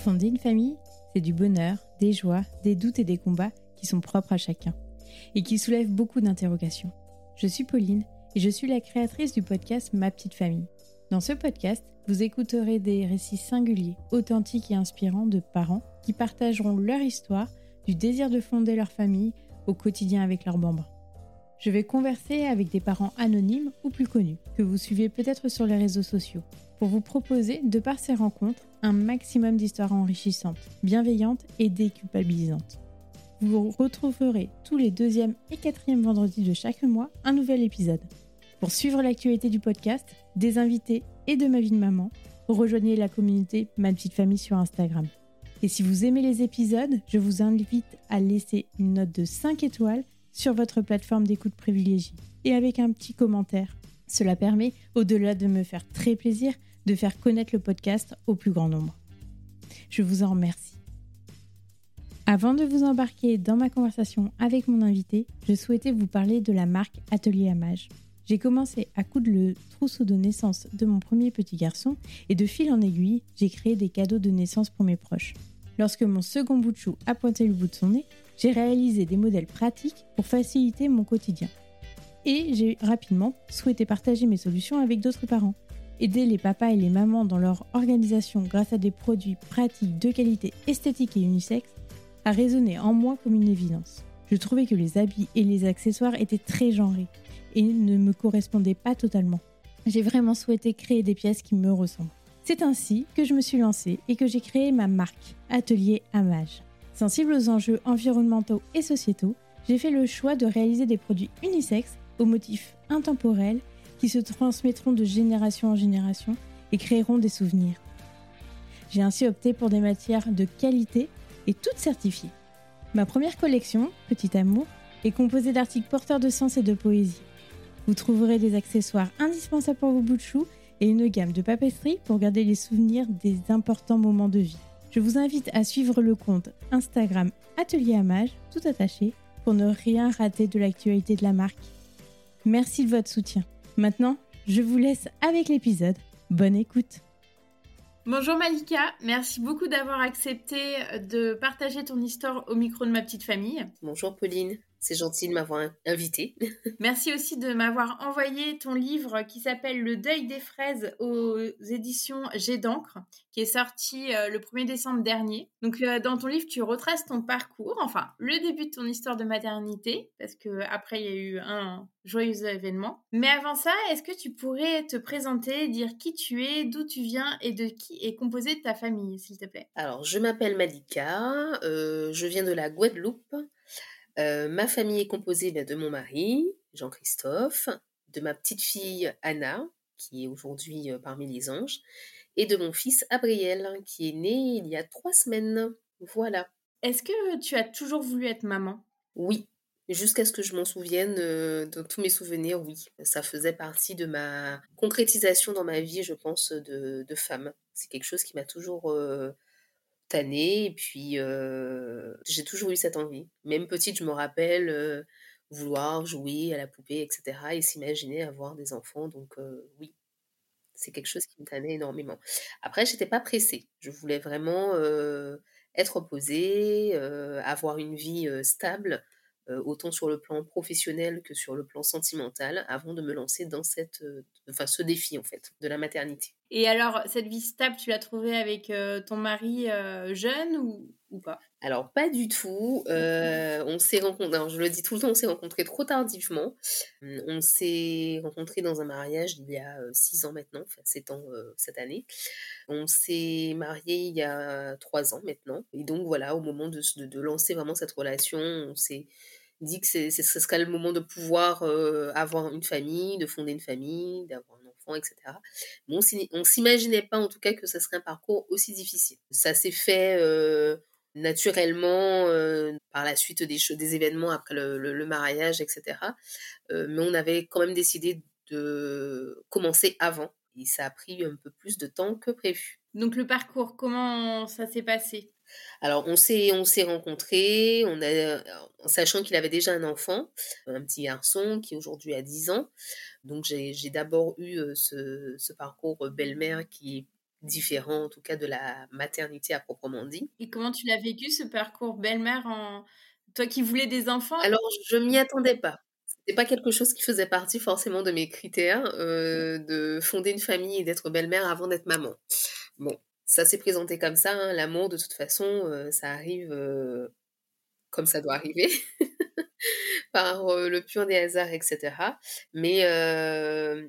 Fonder une famille, c'est du bonheur, des joies, des doutes et des combats qui sont propres à chacun et qui soulèvent beaucoup d'interrogations. Je suis Pauline et je suis la créatrice du podcast Ma petite famille. Dans ce podcast, vous écouterez des récits singuliers, authentiques et inspirants de parents qui partageront leur histoire du désir de fonder leur famille au quotidien avec leurs bambins. Je vais converser avec des parents anonymes ou plus connus, que vous suivez peut-être sur les réseaux sociaux, pour vous proposer, de par ces rencontres, un maximum d'histoires enrichissantes, bienveillantes et déculpabilisantes. Vous retrouverez tous les deuxième et quatrième vendredis de chaque mois un nouvel épisode. Pour suivre l'actualité du podcast, des invités et de ma vie de maman, rejoignez la communauté Ma Petite Famille sur Instagram. Et si vous aimez les épisodes, je vous invite à laisser une note de 5 étoiles sur votre plateforme d'écoute privilégiée et avec un petit commentaire. Cela permet, au-delà de me faire très plaisir, de faire connaître le podcast au plus grand nombre. Je vous en remercie. Avant de vous embarquer dans ma conversation avec mon invité, je souhaitais vous parler de la marque Atelier Amage. J'ai commencé à coudre le trousseau de naissance de mon premier petit garçon et de fil en aiguille, j'ai créé des cadeaux de naissance pour mes proches. Lorsque mon second bout de chou a pointé le bout de son nez, j'ai réalisé des modèles pratiques pour faciliter mon quotidien. Et j'ai rapidement souhaité partager mes solutions avec d'autres parents. Aider les papas et les mamans dans leur organisation grâce à des produits pratiques de qualité esthétique et unisexe a résonné en moi comme une évidence. Je trouvais que les habits et les accessoires étaient très genrés et ne me correspondaient pas totalement. J'ai vraiment souhaité créer des pièces qui me ressemblent. C'est ainsi que je me suis lancée et que j'ai créé ma marque, Atelier Amage. Sensible aux enjeux environnementaux et sociétaux, j'ai fait le choix de réaliser des produits unisexes aux motifs intemporels qui se transmettront de génération en génération et créeront des souvenirs. J'ai ainsi opté pour des matières de qualité et toutes certifiées. Ma première collection, Petit Amour, est composée d'articles porteurs de sens et de poésie. Vous trouverez des accessoires indispensables pour vos bouts de chou et une gamme de papeterie pour garder les souvenirs des importants moments de vie. Je vous invite à suivre le compte Instagram Atelier Amage, tout attaché, pour ne rien rater de l'actualité de la marque. Merci de votre soutien. Maintenant, je vous laisse avec l'épisode. Bonne écoute. Bonjour Malika, merci beaucoup d'avoir accepté de partager ton histoire au micro de ma petite famille. Bonjour Pauline. C'est gentil de m'avoir invité. Merci aussi de m'avoir envoyé ton livre qui s'appelle Le deuil des fraises aux éditions G d'encre, qui est sorti euh, le 1er décembre dernier. Donc euh, dans ton livre, tu retraces ton parcours, enfin le début de ton histoire de maternité, parce que après il y a eu un joyeux événement. Mais avant ça, est-ce que tu pourrais te présenter, dire qui tu es, d'où tu viens et de qui est composée ta famille, s'il te plaît? Alors je m'appelle Malika, euh, je viens de la Guadeloupe. Euh, ma famille est composée bah, de mon mari, Jean-Christophe, de ma petite fille Anna, qui est aujourd'hui euh, parmi les anges, et de mon fils Abriel, qui est né il y a trois semaines. Voilà. Est-ce que tu as toujours voulu être maman? Oui, jusqu'à ce que je m'en souvienne, euh, dans tous mes souvenirs, oui. Ça faisait partie de ma concrétisation dans ma vie, je pense, de, femme. C'est quelque chose qui m'a toujours et puis j'ai toujours eu cette envie. Même petite, je me rappelle vouloir jouer à la poupée, etc. et s'imaginer avoir des enfants. Donc oui, c'est quelque chose qui me tannait énormément. Après, j'étais pas pressée. Je voulais vraiment être posée, avoir une vie stable, autant sur le plan professionnel que sur le plan sentimental, avant de me lancer dans cette, enfin, ce défi en fait de la maternité. Et alors, cette vie stable, tu l'as trouvée avec euh, ton mari euh, jeune ou, ou, pas? Alors, pas du tout. Euh, on s'est rencontrés, je le dis tout le temps, on s'est rencontrés trop tardivement. On s'est rencontrés dans un mariage il y a six ans maintenant, enfin sept ans cette année. On s'est mariés il y a trois ans maintenant. Et donc, voilà, au moment de, de, de lancer vraiment cette relation, on s'est dit que ce serait le moment de pouvoir avoir une famille, de fonder une famille, d'avoir etc. Mais on s'imaginait pas en tout cas que ce serait un parcours aussi difficile. Ça s'est fait euh, naturellement euh, par la suite des, événements après le, mariage, etc. Euh, mais on avait quand même décidé de commencer avant et ça a pris un peu plus de temps que prévu. Donc le parcours, comment ça s'est passé? Alors, on s'est, on s'est rencontrés, on a, en sachant qu'il avait déjà un enfant, un petit garçon qui aujourd'hui a 10 ans. Donc, j'ai, d'abord eu ce, parcours belle-mère qui est différent, en tout cas de la maternité à proprement dit. Et comment tu l'as vécu ce parcours belle-mère en toi qui voulais des enfants? Alors je m'y attendais pas. C'est pas quelque chose qui faisait partie forcément de mes critères de fonder une famille et d'être belle-mère avant d'être maman. Bon, ça s'est présenté comme ça. Hein. L'amour, de toute façon, ça arrive comme ça doit arriver. par le pur des hasards, etc. Mais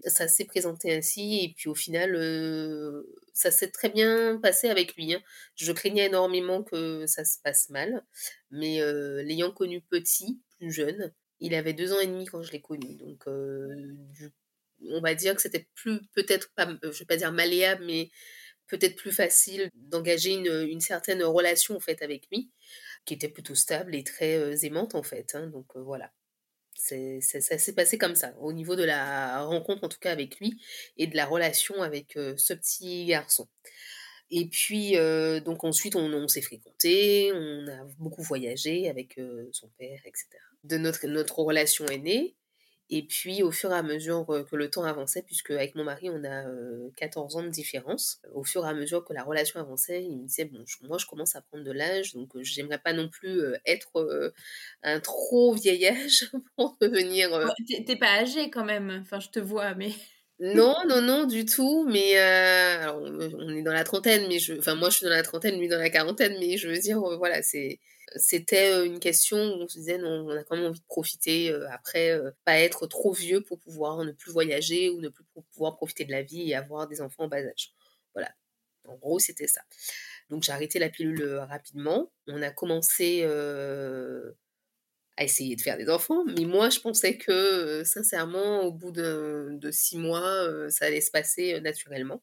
ça s'est présenté ainsi, et puis au final, ça s'est très bien passé avec lui. Hein. Je craignais énormément que ça se passe mal, mais l'ayant connu petit, plus jeune, il avait deux ans et demi quand je l'ai connu, donc on va dire que c'était plus, peut-être pas, je vais pas dire malléable, mais peut-être plus facile d'engager une, une, certaine relation en fait avec lui qui était plutôt stable et très aimante en fait. Hein, donc voilà. C'est, ça s'est passé comme ça, au niveau de la rencontre en tout cas avec lui et de la relation avec ce petit garçon. Et puis, donc ensuite, on, on s'est fréquenté, on a beaucoup voyagé avec son père, etc. De notre, notre relation est née. Et puis, au fur et à mesure que le temps avançait, puisque avec mon mari, on a 14 ans de différence, au fur et à mesure que la relation avançait, il me disait, bon, moi, je commence à prendre de l'âge, donc j'aimerais pas non plus être un trop vieil âge pour devenir... T'es pas âgé quand même, enfin, je te vois, mais... Non, non, non, du tout. Mais alors, on est dans la trentaine, mais je, enfin moi je suis dans la trentaine, lui dans la quarantaine, mais je veux dire, voilà, c'est, c'était une question où on se disait, non, on a quand même envie de profiter après, pas être trop vieux pour pouvoir ne plus voyager ou ne plus pouvoir profiter de la vie et avoir des enfants en bas âge. Voilà. En gros, c'était ça. Donc j'ai arrêté la pilule rapidement. On a commencé à essayer de faire des enfants, mais moi je pensais que sincèrement, au bout de, six mois, ça allait se passer naturellement.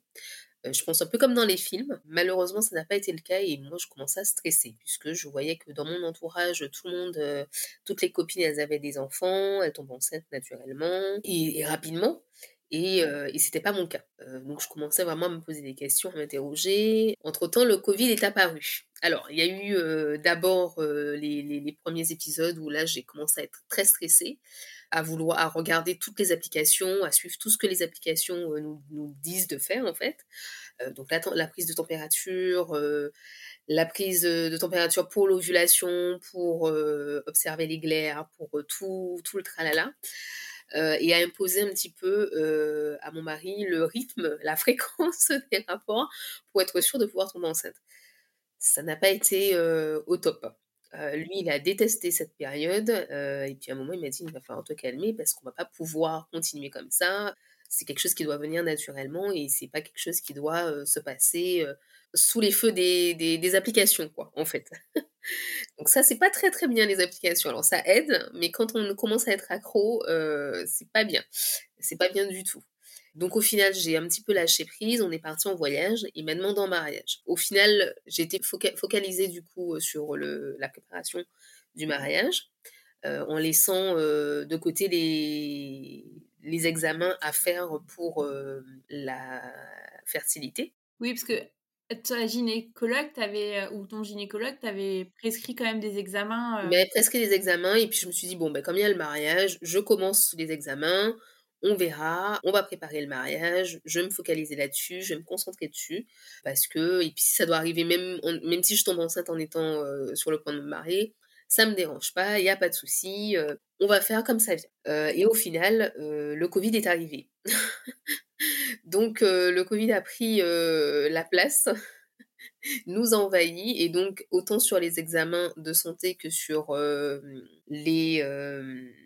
Euh, je pense un peu comme dans les films. Malheureusement, ça n'a pas été le cas et moi, je commençais à stresser puisque je voyais que dans mon entourage, tout le monde, euh, toutes les copines, elles avaient des enfants, elles tombent enceintes naturellement et, rapidement. Et, euh, et c'était pas mon cas. Euh, donc je commençais vraiment à me poser des questions, à m'interroger. Entre-temps, le Covid est apparu. Alors, il y a eu d'abord les, les, les, premiers épisodes où là, j'ai commencé à être très stressée à vouloir à regarder toutes les applications, à suivre tout ce que les applications euh, nous, nous, disent de faire en fait. Euh, donc la, la, prise de température, euh, la prise de température pour l'ovulation, pour observer les glaires, pour tout, tout le tralala. Et à imposer un petit peu à mon mari le rythme, la fréquence des rapports pour être sûr de pouvoir tomber enceinte. Ça n'a pas été au top lui, il a détesté cette période. et puis à un moment, il m'a dit, il va falloir te calmer parce qu'on va pas pouvoir continuer comme ça. C'est quelque chose qui doit venir naturellement et c'est pas quelque chose qui doit se passer sous les feux des, des, des, applications, quoi, en fait. Donc ça, c'est pas très très bien les applications. Alors ça aide, mais quand on commence à être accro, c'est pas bien. C'est pas bien du tout. Donc au final, j'ai un petit peu lâché prise, on est parti en voyage, il m'a demandé en mariage. Au final, été focalisée du coup euh, sur le, la préparation du mariage, euh, en laissant euh, de côté les, les examens à faire pour la fertilité. Oui, parce que ta gynécologue avais, ou ton gynécologue t'avait prescrit quand même des examens. M'avait prescrit des examens et puis je me suis dit, bon, ben, comme il y a le mariage, je commence les examens on verra, on va préparer le mariage, je vais me focaliser là-dessus, je vais me concentrer dessus, parce que, et puis si ça doit arriver, même, même si je tombe enceinte en étant euh, sur le point de me marier, ça me dérange pas, il n'y a pas de souci, euh, on va faire comme ça vient. Euh, et au final, le Covid est arrivé. donc le Covid a pris la place, nous a envahis, et donc autant sur les examens de santé que sur les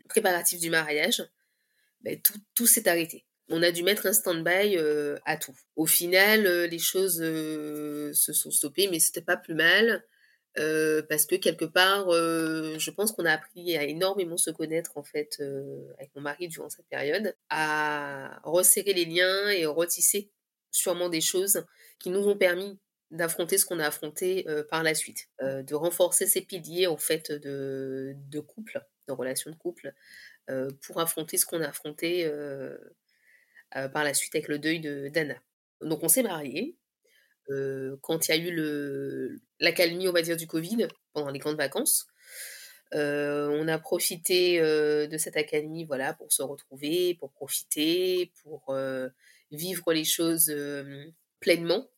préparatifs du mariage, ben, tout, tout s'est arrêté. On a dû mettre un stand-by euh, à tout. Au final, euh, les choses euh, se sont stoppées, mais c'était pas plus mal. Parce que quelque part, je pense qu'on a appris à énormément se connaître en fait avec mon mari durant cette période, à resserrer les liens et retisser sûrement des choses qui nous ont permis d'affronter ce qu'on a affronté par la suite, de renforcer ces piliers en fait de, couple, de relations de couple, euh, pour affronter ce qu'on a affronté euh, euh, par la suite avec le deuil de d'Anna. Donc on s'est mariés. Quand il y a eu le, l'accalmie, on va dire, du Covid, pendant les grandes vacances, on a profité de cette accalmie voilà, pour se retrouver, pour profiter, pour vivre les choses pleinement.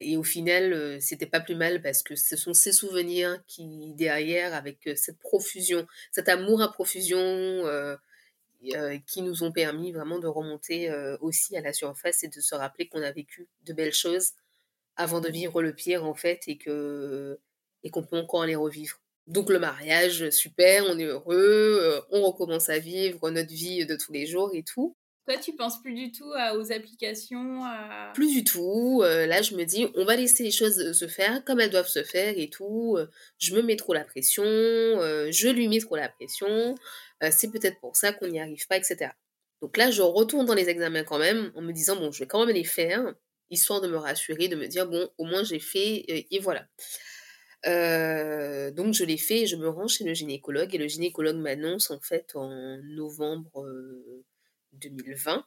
Et au final, c'était pas plus mal parce que ce sont ces souvenirs qui, derrière, avec cette profusion, cet amour à profusion, qui nous ont permis vraiment de remonter aussi à la surface et de se rappeler qu'on a vécu de belles choses avant de vivre le pire, en fait, et que et qu'on peut encore les revivre. Donc le mariage, super, on est heureux, on recommence à vivre notre vie de tous les jours et tout. Toi, tu penses plus du tout aux applications Plus du tout. là, je me dis, on va laisser les choses se faire comme elles doivent se faire et tout. je me mets trop la pression, je lui mets trop la pression. c'est peut-être pour ça qu'on n'y arrive pas, etc. Donc là, je retourne dans les examens quand même en me disant, bon, je vais quand même les faire, histoire de me rassurer, de me dire, bon, au moins j'ai fait, et voilà. donc je l'ai fait et je me rends chez le gynécologue et le gynécologue m'annonce en fait en novembre 2020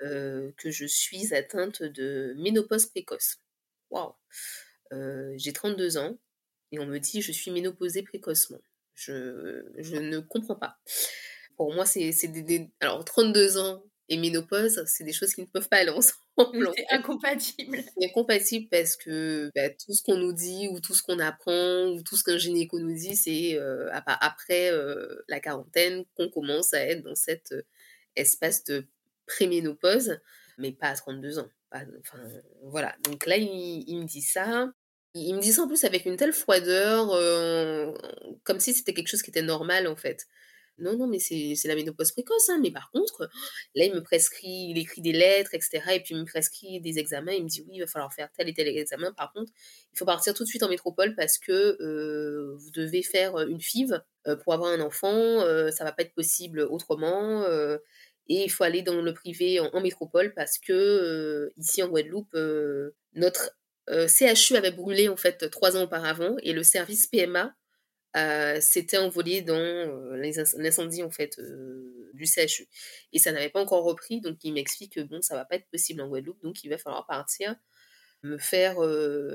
que je suis atteinte de ménopause précoce. Waouh J'ai 32 ans et on me dit je suis ménopausée précocement. Je, je ne comprends pas. Pour moi, c'est des, Alors, 32 ans et ménopause, c'est des choses qui ne peuvent pas aller ensemble. C'est incompatible. C'est incompatible parce que bah, tout ce qu'on nous dit ou tout ce qu'on apprend ou tout ce qu'un gynéco nous dit, c'est après la quarantaine qu'on commence à être dans cet espace de préménopause, mais pas à 32 ans. enfin, voilà. Donc là, il, me dit ça. Il me dit ça en plus avec une telle froideur, comme si c'était quelque chose qui était normal en fait. Non, non, mais c'est la ménopause précoce, hein. mais par contre, là, il me prescrit, il écrit des lettres, etc. Et puis il me prescrit des examens. Il me dit oui, il va falloir faire tel et tel examen. Par contre, il faut partir tout de suite en métropole parce que vous devez faire une FIV pour avoir un enfant. ça va pas être possible autrement. et il faut aller dans le privé en, métropole parce que ici en Guadeloupe, notre CHU avait brûlé en fait trois ans auparavant et le service PMA s'était envolé dans l'incendie en fait du CHU et ça n'avait pas encore repris donc il m'explique que bon ça va pas être possible en Guadeloupe donc il va falloir partir me faire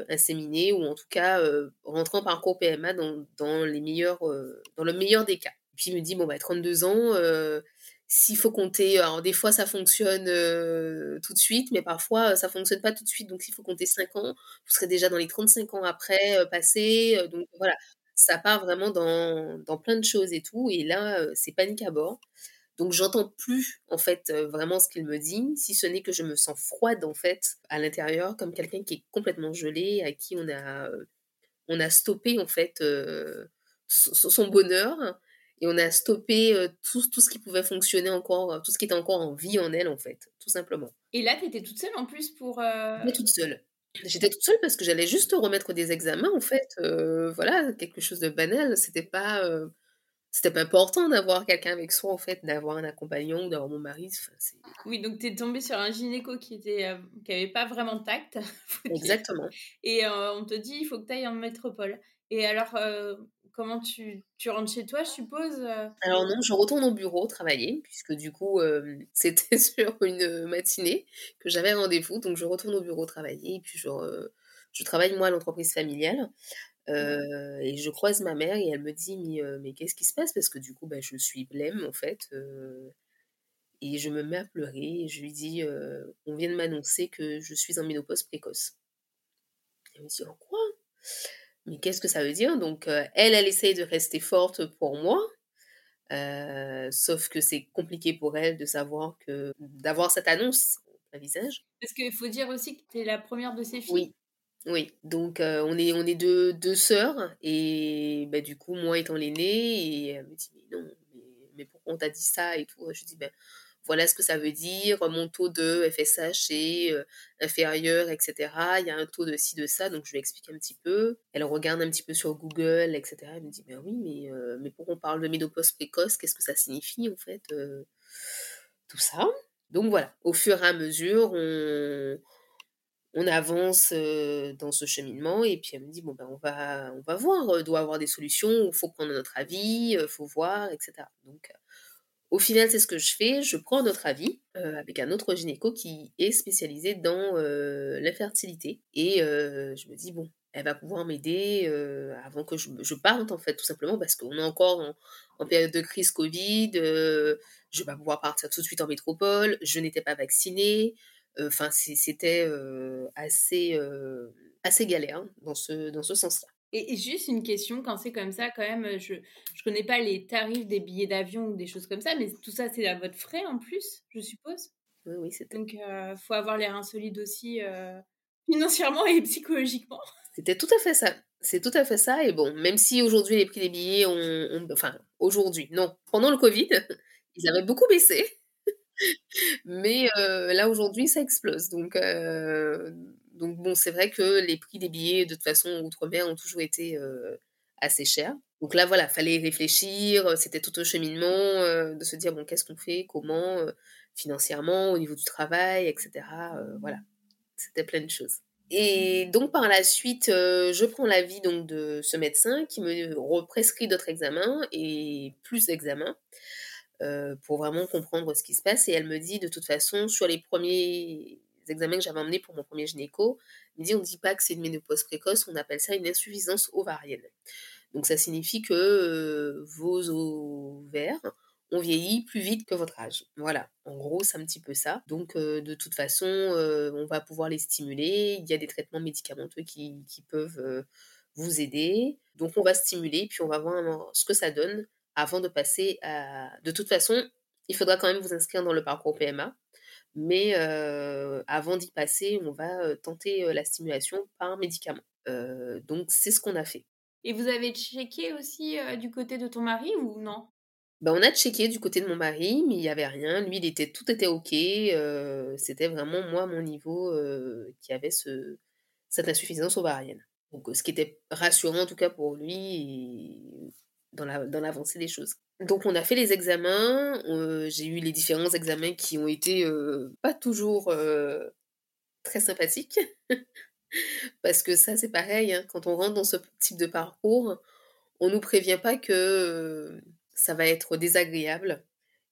inséminer ou en tout cas rentrer en parcours PMA dans, dans les meilleurs dans le meilleur des cas. Puis il me dit bon bah 32 ans s'il faut compter, alors des fois ça fonctionne tout de suite, mais parfois ça fonctionne pas tout de suite, donc s'il faut compter 5 ans, vous serez déjà dans les 35 ans après passé, donc voilà, ça part vraiment dans, dans, plein de choses et tout. Et là, c'est panique à bord. Donc j'entends plus en fait vraiment ce qu'il me dit, si ce n'est que je me sens froide en fait à l'intérieur, comme quelqu'un qui est complètement gelé, à qui on a, on a stoppé en fait son bonheur et on a stoppé tout, tout, ce qui pouvait fonctionner encore, tout ce qui était encore en vie en elle en fait, tout simplement. Et là, tu étais toute seule en plus pour... Mais toute seule. J'étais toute seule parce que j'allais juste remettre des examens, en fait. voilà, quelque chose de banal. C'était pas, c'était pas important d'avoir quelqu'un avec soi, en fait, d'avoir un accompagnant, d'avoir mon mari. oui, donc tu es tombée sur un gynéco qui était, qui avait pas vraiment de tact. Exactement. Et on te dit, il faut que tu ailles en métropole. Et alors, comment tu, rentres chez toi, je suppose euh? Alors non, je retourne au bureau travailler, puisque du coup, euh, c'était sur une matinée que j'avais rendez-vous. Donc je retourne au bureau travailler, et puis je, travaille moi à l'entreprise familiale. Euh, et je croise ma mère et elle me dit mais, qu'est-ce qui se passe? Parce que du coup bah, je suis blême en fait et je me mets à pleurer et je lui dis on vient de m'annoncer que je suis en ménopause précoce elle me dit en quoi? Mais qu'est-ce que ça veut dire? Donc, elle, elle essaye de rester forte pour moi. sauf que c'est compliqué pour elle de savoir que d'avoir cette annonce à visage. Parce qu'il faut dire aussi que tu es la première de ses filles. Oui, oui. Donc on est on est deux, deux sœurs et bah, du coup moi étant l'aînée et elle me dit mais non mais, mais pourquoi on t'a dit ça et tout? Je dis ben voilà ce que ça veut dire, mon taux de FSH est euh, inférieur, etc. Il y a un taux de ci, de ça, donc je lui explique un petit peu. Elle regarde un petit peu sur Google, etc. Elle me dit, ben oui, mais, euh, mais pourquoi on parle de ménopause précoce Qu'est-ce que ça signifie, en fait euh, Tout ça? Donc voilà, au fur et à mesure, on, on avance dans ce cheminement et puis elle me dit bon ben on va on va voir, doit avoir des solutions, il faut prendre notre avis, il faut voir, etc. Donc au final, c'est ce que je fais. Je prends notre avis euh, avec un autre gynéco qui est spécialisé dans euh, l'infertilité. Et euh, je me dis, bon, elle va pouvoir m'aider avant que je, parte, en fait, tout simplement, parce qu'on est encore en, période de crise Covid. je vais pas pouvoir partir tout de suite en métropole. Je n'étais pas vaccinée. Enfin, c'était assez, assez galère hein, dans ce, dans ce sens-là. Et, juste une question, quand c'est comme ça, quand même, je ne connais pas les tarifs des billets d'avion ou des choses comme ça, mais tout ça, c'est à votre frais en plus, je suppose? Oui, oui, c'est Donc, il faut avoir les reins solides aussi financièrement et psychologiquement. C'était tout à fait ça. C'est tout à fait ça. Et bon, même si aujourd'hui les prix des billets ont. enfin, aujourd'hui, non. Pendant le Covid, ils avaient beaucoup baissé. Mais là, aujourd'hui, ça explose. Donc, donc bon, c'est vrai que les prix des billets, de toute façon, outre-mer, ont toujours été assez chers. Donc là, voilà, fallait réfléchir. C'était tout un cheminement de se dire, bon, qu'est-ce qu'on fait, comment, financièrement, au niveau du travail, etc. voilà, c'était plein de choses. Et donc par la suite, euh, je prends l'avis donc de ce médecin qui me prescrit d'autres examens et plus d'examens euh, pour vraiment comprendre ce qui se passe. Et elle me dit de toute façon sur les premiers examens que j'avais emmenés pour mon premier gynéco, me dit on ne dit pas que c'est une ménopause précoce, on appelle ça une insuffisance ovarienne. Donc ça signifie que euh, vos ovaires on vieillit plus vite que votre âge. Voilà, en gros, c'est un petit peu ça. Donc, euh, de toute façon, euh, on va pouvoir les stimuler. Il y a des traitements médicamenteux qui, peuvent vous aider. Donc, on va stimuler, puis on va voir ce que ça donne avant de passer à... De toute façon, il faudra quand même vous inscrire dans le parcours PMA. Mais avant d'y passer, on va tenter la stimulation par médicament. donc, c'est ce qu'on a fait. Et vous avez checké aussi du côté de ton mari ou non? Bah, on a checké du côté de mon mari, mais il n'y avait rien. Lui, il était, tout était OK. C'était vraiment moi, mon niveau, qui avait ce, cette insuffisance ovarienne. Donc, ce qui était rassurant en tout cas pour lui dans, la, dans l'avancée des choses. Donc, on a fait les examens. Euh, j'ai eu les différents examens qui ont été pas toujours très sympathiques. Parce que ça, c'est pareil, hein, quand on rentre dans ce type de parcours, on nous prévient pas que ça va être désagréable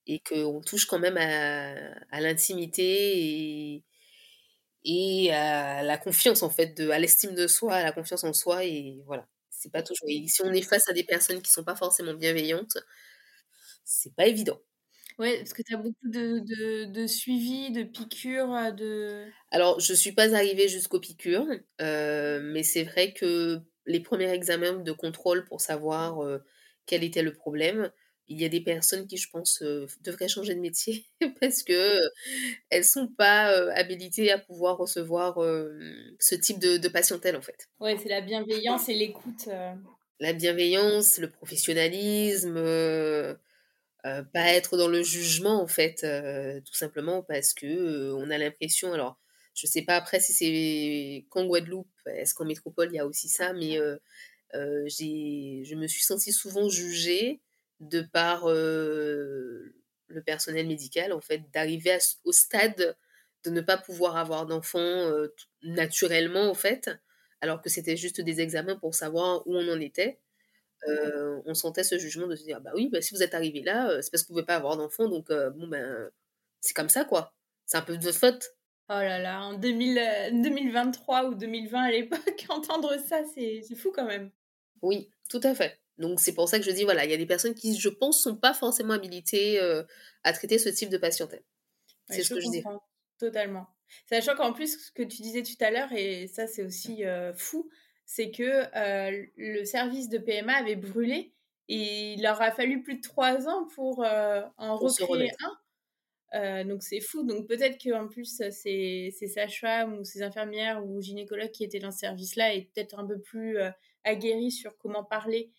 et qu'on touche quand même à, l'intimité et, et à la confiance en fait, de, à l'estime de soi, à la confiance en soi et voilà. C'est pas toujours. Et si on est face à des personnes qui sont pas forcément bienveillantes, c'est pas évident. Ouais, parce que tu as beaucoup de, de, de, suivi, de piqûres, euh, de... Alors, je suis pas arrivée jusqu'aux piqûres, euh, mais c'est vrai que les premiers examens de contrôle pour savoir euh, quel était le problème. Il y a des personnes qui, je pense, euh, devraient changer de métier parce que elles sont pas euh, habilitées à pouvoir recevoir ce type de, de, patientèle, en fait. Ouais, c'est la bienveillance et l'écoute. La bienveillance, le professionnalisme, pas être dans le jugement, en fait, tout simplement parce que on a l'impression, alors, je sais pas après si c'est qu'en Guadeloupe, est-ce qu'en métropole il y a aussi ça, mais euh, je me suis sentie souvent jugée de par euh, le personnel médical, en fait, d'arriver au stade de ne pas pouvoir avoir d'enfants euh, naturellement, en fait, alors que c'était juste des examens pour savoir où on en était. On sentait ce jugement de se dire, bah oui, bah, si vous êtes arrivé là, c'est parce que vous ne pouvez pas avoir d'enfants, donc bon, ben, c'est comme ça, quoi. C'est un peu de votre faute. Oh là là, en 2023 ou 2020 à l'époque, entendre ça, c'est fou quand même. Oui, tout à fait. Donc c'est pour ça que je dis, voilà, il y a des personnes qui, je pense, sont pas forcément habilitées euh, à traiter ce type de patientèle. C'est ce que je dis. Totalement. Sachant qu'en plus, ce que tu disais tout à l'heure, et ça c'est aussi euh, fou, c'est que euh, le service de PMA avait brûlé et il leur a fallu plus de trois ans pour en recréer un. donc c'est fou. Donc peut-être qu'en plus, ces, ces sages-femmes ou ces infirmières ou gynécologues qui étaient dans ce service-là est peut-être un peu plus aguerris sur comment parler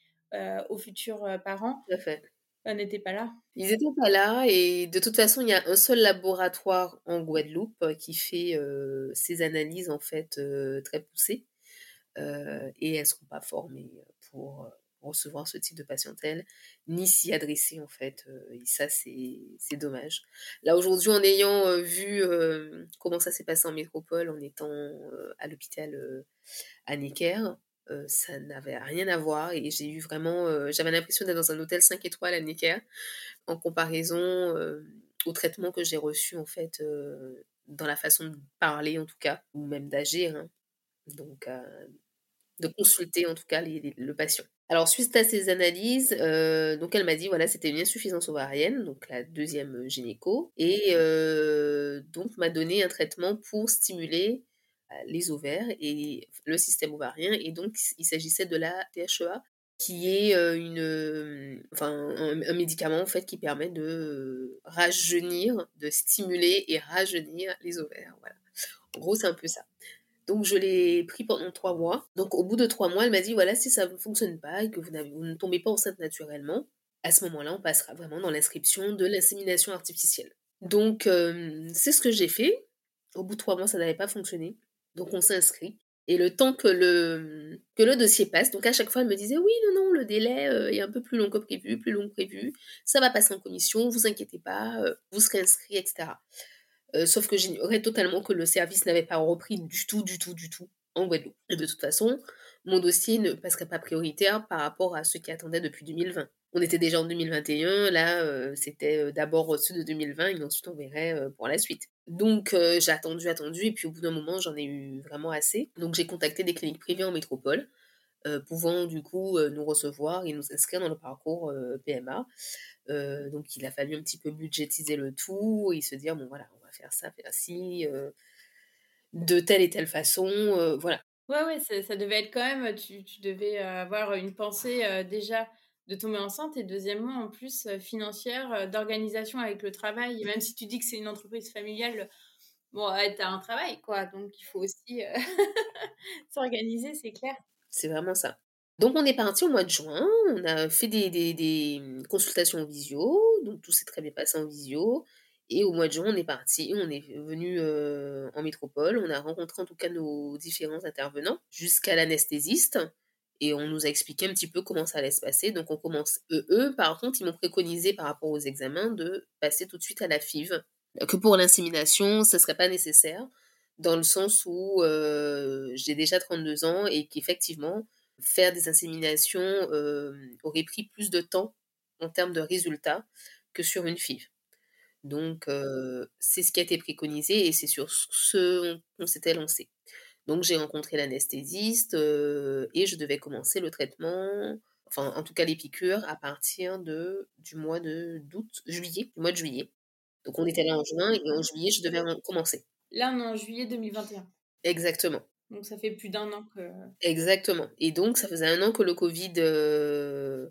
aux futurs parents. Tout à fait. n'étaient pas là. Ils n'étaient pas là et de toute façon, il y a un seul laboratoire en Guadeloupe qui fait ces analyses en fait très poussées et elles ne seront pas formées pour recevoir ce type de patientèle, ni s'y adresser en fait. et ça, c'est dommage. Là, aujourd'hui, en ayant vu comment ça s'est passé en métropole, en étant à l'hôpital à Necker, euh, ça n'avait rien à voir et j'ai eu vraiment, euh, j'avais l'impression d'être dans un hôtel 5 étoiles à Necker en comparaison euh, au traitement que j'ai reçu en fait dans la façon de parler en tout cas ou même d'agir. Hein. Donc de consulter en tout cas le patient. Alors suite à ces analyses, donc elle m'a dit voilà c'était une insuffisance ovarienne, donc la deuxième gynéco, et donc m'a donné un traitement pour stimuler les ovaires et le système ovarien, et donc il s'agissait de la THEA, qui est une, enfin, un, médicament en fait qui permet de rajeunir, de stimuler et rajeunir les ovaires. Voilà. En gros, c'est un peu ça. Donc je l'ai pris pendant trois mois. Donc au bout de trois mois, elle m'a dit voilà si ça ne fonctionne pas et que vous, ne tombez pas enceinte naturellement, à ce moment-là, on passera vraiment dans l'inscription de l'insémination artificielle. Donc c'est ce que j'ai fait. Au bout de trois mois, ça n'avait pas fonctionné. Donc on s'inscrit. Et le temps que le, que le dossier passe, donc à chaque fois, elle me disait oui, non, non, le délai euh, est un peu plus long que prévu, plus long que prévu, ça va passer en commission, vous inquiétez pas, euh, vous serez inscrit, etc. Euh, sauf que j'ignorais totalement que le service n'avait pas repris du tout, du tout, du tout en Guadeloupe. Et de toute façon, mon dossier ne passerait pas prioritaire par rapport à ce qui attendait depuis 2020. On était déjà en 2021, là c'était d'abord au-dessus de 2020 et ensuite on verrait pour la suite. Donc euh, j'ai attendu, attendu, et puis au bout d'un moment, j'en ai eu vraiment assez. Donc j'ai contacté des cliniques privées en métropole, euh, pouvant du coup euh, nous recevoir et nous inscrire dans le parcours PMA. Donc il a fallu un petit peu budgétiser le tout et se dire, bon voilà, on va faire ça, faire ci, de telle et telle façon, voilà. Ouais, ouais, ça, ça, devait être quand même, tu, tu devais avoir une pensée déjà de tomber enceinte et deuxièmement en plus euh, financière euh, d'organisation avec le travail. Et même si tu dis que c'est une entreprise familiale bon tu as un travail quoi. Donc il faut aussi euh, s'organiser c'est clair. C'est vraiment ça donc on est parti au mois de juin on a fait des, consultations en visio donc tout s'est très bien passé en visio et au mois de juin on est parti on est venu en métropole on a rencontré en tout cas nos différents intervenants jusqu'à l'anesthésiste et on nous a expliqué un petit peu comment ça allait se passer. Donc on commence. Eux, par contre, ils m'ont préconisé par rapport aux examens de passer tout de suite à la FIV. Que pour l'insémination, ce ne serait pas nécessaire, dans le sens où euh, j'ai déjà 32 ans et qu'effectivement, faire des inséminations euh, aurait pris plus de temps en termes de résultats que sur une FIV. Donc, euh, c'est ce qui a été préconisé et c'est sur ce qu'on s'était lancé. Donc j'ai rencontré l'anesthésiste euh, et je devais commencer le traitement, enfin en tout cas les piqûres, à partir de, du mois de d'août, juillet, du mois de juillet. Donc on était là en juin et en juillet je devais commencer. Là on est en juillet 2021. Exactement. Donc ça fait plus d'un an que... Exactement. Et donc ça faisait un an que le Covid euh,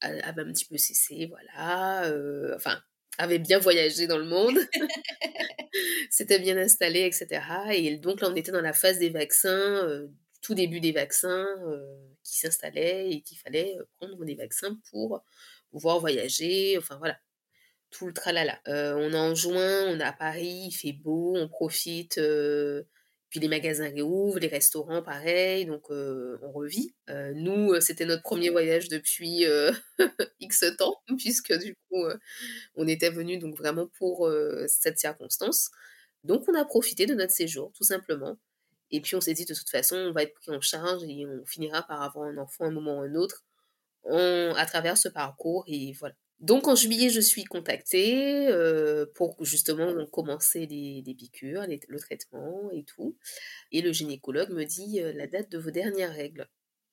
avait un petit peu cessé, voilà. Euh, enfin, avait bien voyagé dans le monde. c'était bien installé, etc. Et donc là, on était dans la phase des vaccins, euh, tout début des vaccins euh, qui s'installaient et qu'il fallait euh, prendre des vaccins pour pouvoir voyager. Enfin voilà, tout le tralala. on est en juin, on est à Paris, il fait beau, on profite. Puis les magasins réouvrent, les restaurants pareil, donc on revit. nous, c'était notre premier voyage depuis X temps, puisque du coup, on était venu donc vraiment pour cette circonstance. Donc on a profité de notre séjour, tout simplement. Et puis on s'est dit de toute façon, on va être pris en charge et on finira par avoir un enfant un moment ou un autre à travers ce parcours. Et voilà. Donc en juillet, je suis contactée euh, pour justement commencer les, piqûres, le traitement et tout. Et le gynécologue me dit euh, la date de vos dernières règles.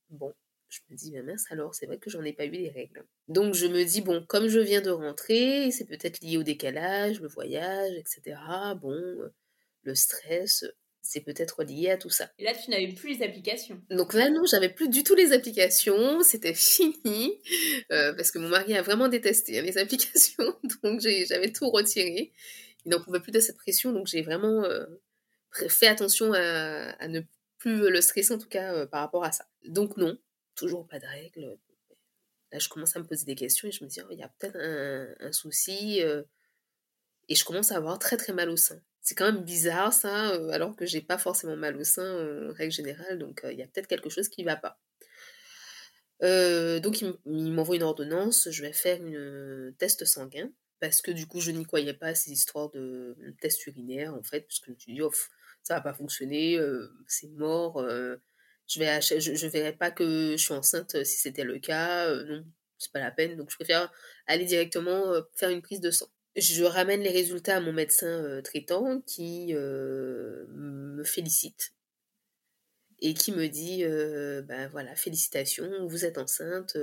Bon, je me dis, mince alors, c'est vrai que j'en ai pas eu les règles. Donc je me dis, bon, comme je viens de rentrer, c'est peut-être lié au décalage, le voyage, etc. Bon, euh, le stress, c'est peut-être lié à tout ça. Et là, tu n'avais plus les applications. Donc là, non, j'avais plus du tout les applications, c'était fini, euh, parce que mon mari a vraiment détesté hein, les applications, donc j'avais tout retiré. Il n'en pouvait plus de cette pression, donc j'ai vraiment euh, fait attention à, ne plus le stresser, en tout cas, par rapport à ça. Donc non, toujours pas de règles. Là, je commence à me poser des questions et je me dis, oh, il y a peut-être un, souci. Euh, et je commence à avoir très très mal au sein. C'est quand même bizarre ça, euh, alors que j'ai pas forcément mal au sein euh, en règle générale, donc il y a peut-être quelque chose qui va pas. donc il m'envoie une ordonnance, je vais faire une test sanguin, parce que du coup je n'y croyais pas à ces histoires de test urinaire en fait, parce que je me suis dit, oh, ça va pas fonctionner, c'est mort, je vais je, verrai pas que je suis enceinte euh, si c'était le cas. Euh, non, c'est pas la peine. Donc je préfère aller directement euh, faire une prise de sang. Je ramène les résultats à mon médecin traitant qui me félicite et qui me dit ben voilà, félicitations, vous êtes enceinte.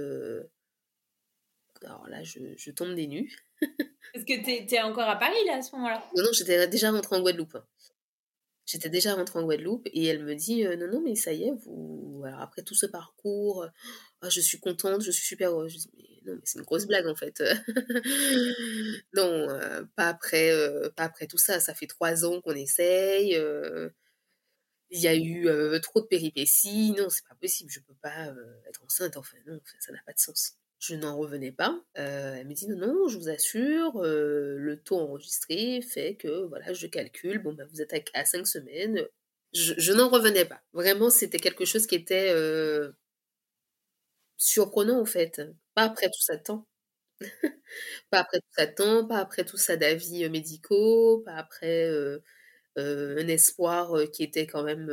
Alors là, je, je tombe des nues. Est-ce que tu étais encore à Paris là à ce moment-là? Non, non, j'étais déjà rentrée en Guadeloupe. Hein. J'étais déjà rentrée en Guadeloupe et elle me dit non, non, mais ça y est, vous. Alors après tout ce parcours, oh, je suis contente, je suis super heureuse. Je dis mais mais c'est une grosse blague en fait. non, pas après, pas après tout ça. Ça fait trois ans qu'on essaye il y a eu trop de péripéties, non, c'est pas possible, je peux pas être enceinte, enfin non, ça n'a pas de sens. Je n'en revenais pas. elle me dit non, non, je vous assure, le taux enregistré fait que, voilà, je calcule, bon, ben, vous êtes à, cinq semaines. Je, n'en revenais pas. Vraiment, c'était quelque chose qui était surprenant, en fait. Pas après tout ça de temps. pas après tout ça de pas après tout ça d'avis médicaux, pas après un espoir qui était quand même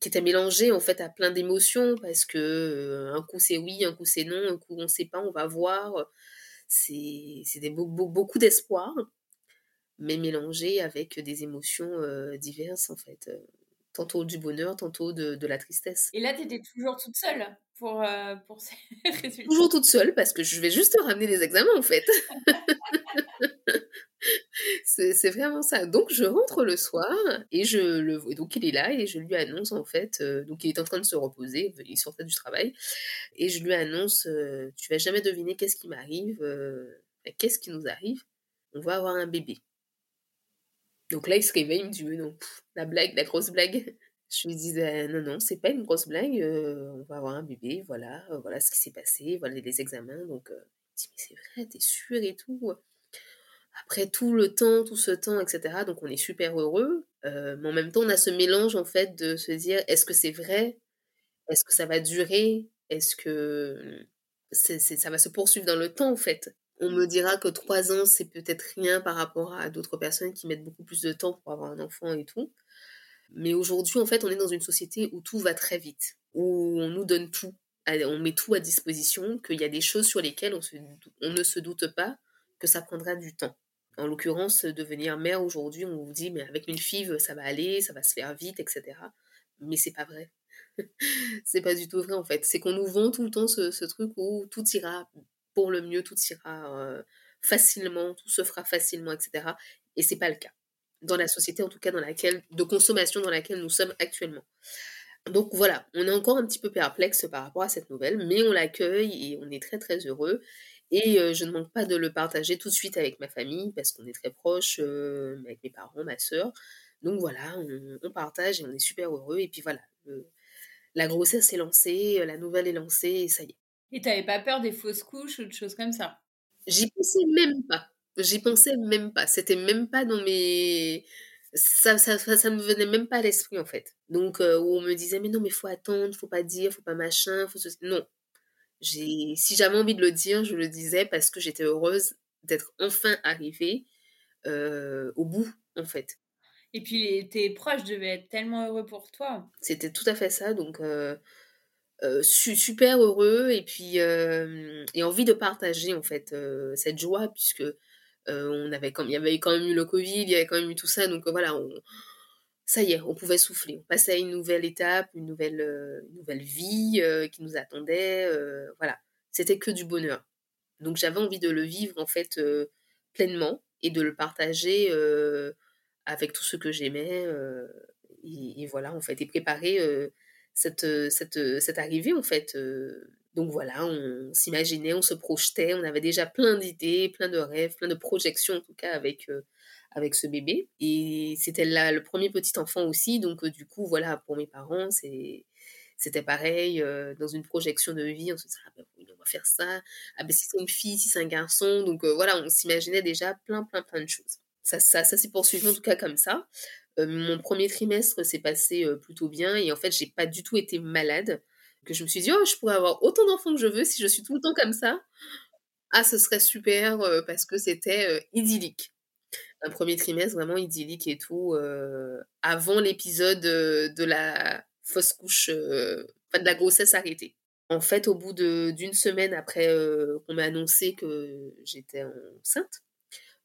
qui était mélangé en fait à plein d'émotions parce que un coup c'est oui, un coup c'est non, un coup on sait pas, on va voir. C'est c'est beaucoup d'espoir, mais mélangé avec des émotions diverses en fait. Tantôt du bonheur, tantôt de, de la tristesse. Et là, tu étais toujours toute seule? Pour, ces résultats Toujours toute seule parce que je vais juste ramener des examens en fait. c'est vraiment ça. Donc je rentre le soir et je le vois. Donc il est là et je lui annonce en fait. Euh, donc il est en train de se reposer, il sortait du travail et je lui annonce euh, Tu vas jamais deviner qu'est-ce qui m'arrive, euh, qu'est-ce qui nous arrive. On va avoir un bébé. Donc là il se réveille, il me dit non, la blague, la grosse blague. Je lui dis ben, non, non, c'est pas une grosse blague, on va avoir un bébé, voilà, voilà ce qui s'est passé, voilà les examens. Donc, il me mais c'est vrai, t'es sûr et tout après tout le temps, tout ce temps, etc. Donc on est super heureux. Euh, mais en même temps, on a ce mélange en fait de se dire est-ce que c'est vrai? Est-ce que ça va durer? Est-ce que ça va se poursuivre dans le temps en fait On me dira que trois ans, c'est peut-être rien par rapport à d'autres personnes qui mettent beaucoup plus de temps pour avoir un enfant et tout. Mais aujourd'hui, en fait, on est dans une société où tout va très vite, où on nous donne tout, on met tout à disposition, qu'il y a des choses sur lesquelles on, ne se doute pas que ça prendra du temps. En l'occurrence, devenir mère aujourd'hui, on vous dit, mais avec une fille, ça va aller, ça va se faire vite, etc. Mais c'est pas vrai. c'est pas du tout vrai en fait. C'est qu'on nous vend tout le temps ce, truc où tout ira pour le mieux, tout ira euh, facilement, tout se fera facilement, etc. Et c'est pas le cas. Dans la société, en tout cas, dans laquelle, de consommation dans laquelle nous sommes actuellement. Donc voilà, on est encore un petit peu perplexe par rapport à cette nouvelle, mais on l'accueille et on est très très heureux. Et je ne manque pas de le partager tout de suite avec ma famille parce qu'on est très proches, avec mes parents, ma sœur. Donc voilà, on, partage et on est super heureux. Et puis voilà, la grossesse est lancée, la nouvelle est lancée et ça y est. Et t'avais pas peur des fausses couches ou de choses comme ça? J'y pensais même pas. J'y pensais même pas. C'était même pas dans mes. Ça, ça, ça, me venait même pas à l'esprit en fait. Donc, où on me disait, mais non, mais faut attendre, faut pas dire, faut pas machin, faut Non, si j'avais envie de le dire, je le disais parce que j'étais heureuse d'être enfin arrivée euh, au bout, en fait. Et puis tes proches devaient être tellement heureux pour toi. C'était tout à fait ça, donc euh, euh, super heureux et puis et envie de partager en fait cette joie puisque on avait comme il y avait quand même eu le Covid, il y avait quand même eu tout ça, donc voilà, on, ça y est, on pouvait souffler. On passait à une nouvelle étape, une nouvelle, euh, nouvelle vie euh, qui nous attendait. Euh, voilà, c'était que du bonheur. Donc j'avais envie de le vivre en fait pleinement et de le partager avec tout ce que j'aimais. Et, voilà, en fait, et préparer cette, cette, cette arrivée en fait. Donc voilà, on s'imaginait, on se projetait, on avait déjà plein d'idées, plein de rêves, plein de projections en tout cas avec avec ce bébé. Et c'était là le premier petit enfant aussi, donc euh, du coup, voilà, pour mes parents, c'est c'était pareil, euh, dans une projection de vie, on se disait, ah ben oui, on va faire ça, ah ben si c'est une fille, si c'est un garçon, donc euh, voilà, on s'imaginait déjà plein, plein, plein de choses. Ça, ça, ça s'est poursuivi en tout cas comme ça. mon premier trimestre s'est passé plutôt bien et en fait, j'ai pas du tout été malade, que je me suis dit, oh, je pourrais avoir autant d'enfants que je veux si je suis tout le temps comme ça. Ah, ce serait super parce que c'était idyllique un premier trimestre vraiment idyllique et tout, euh, avant l'épisode euh, de la fausse couche, euh, enfin de la grossesse arrêtée. En fait, au bout d'une semaine après qu'on m'a annoncé que j'étais enceinte,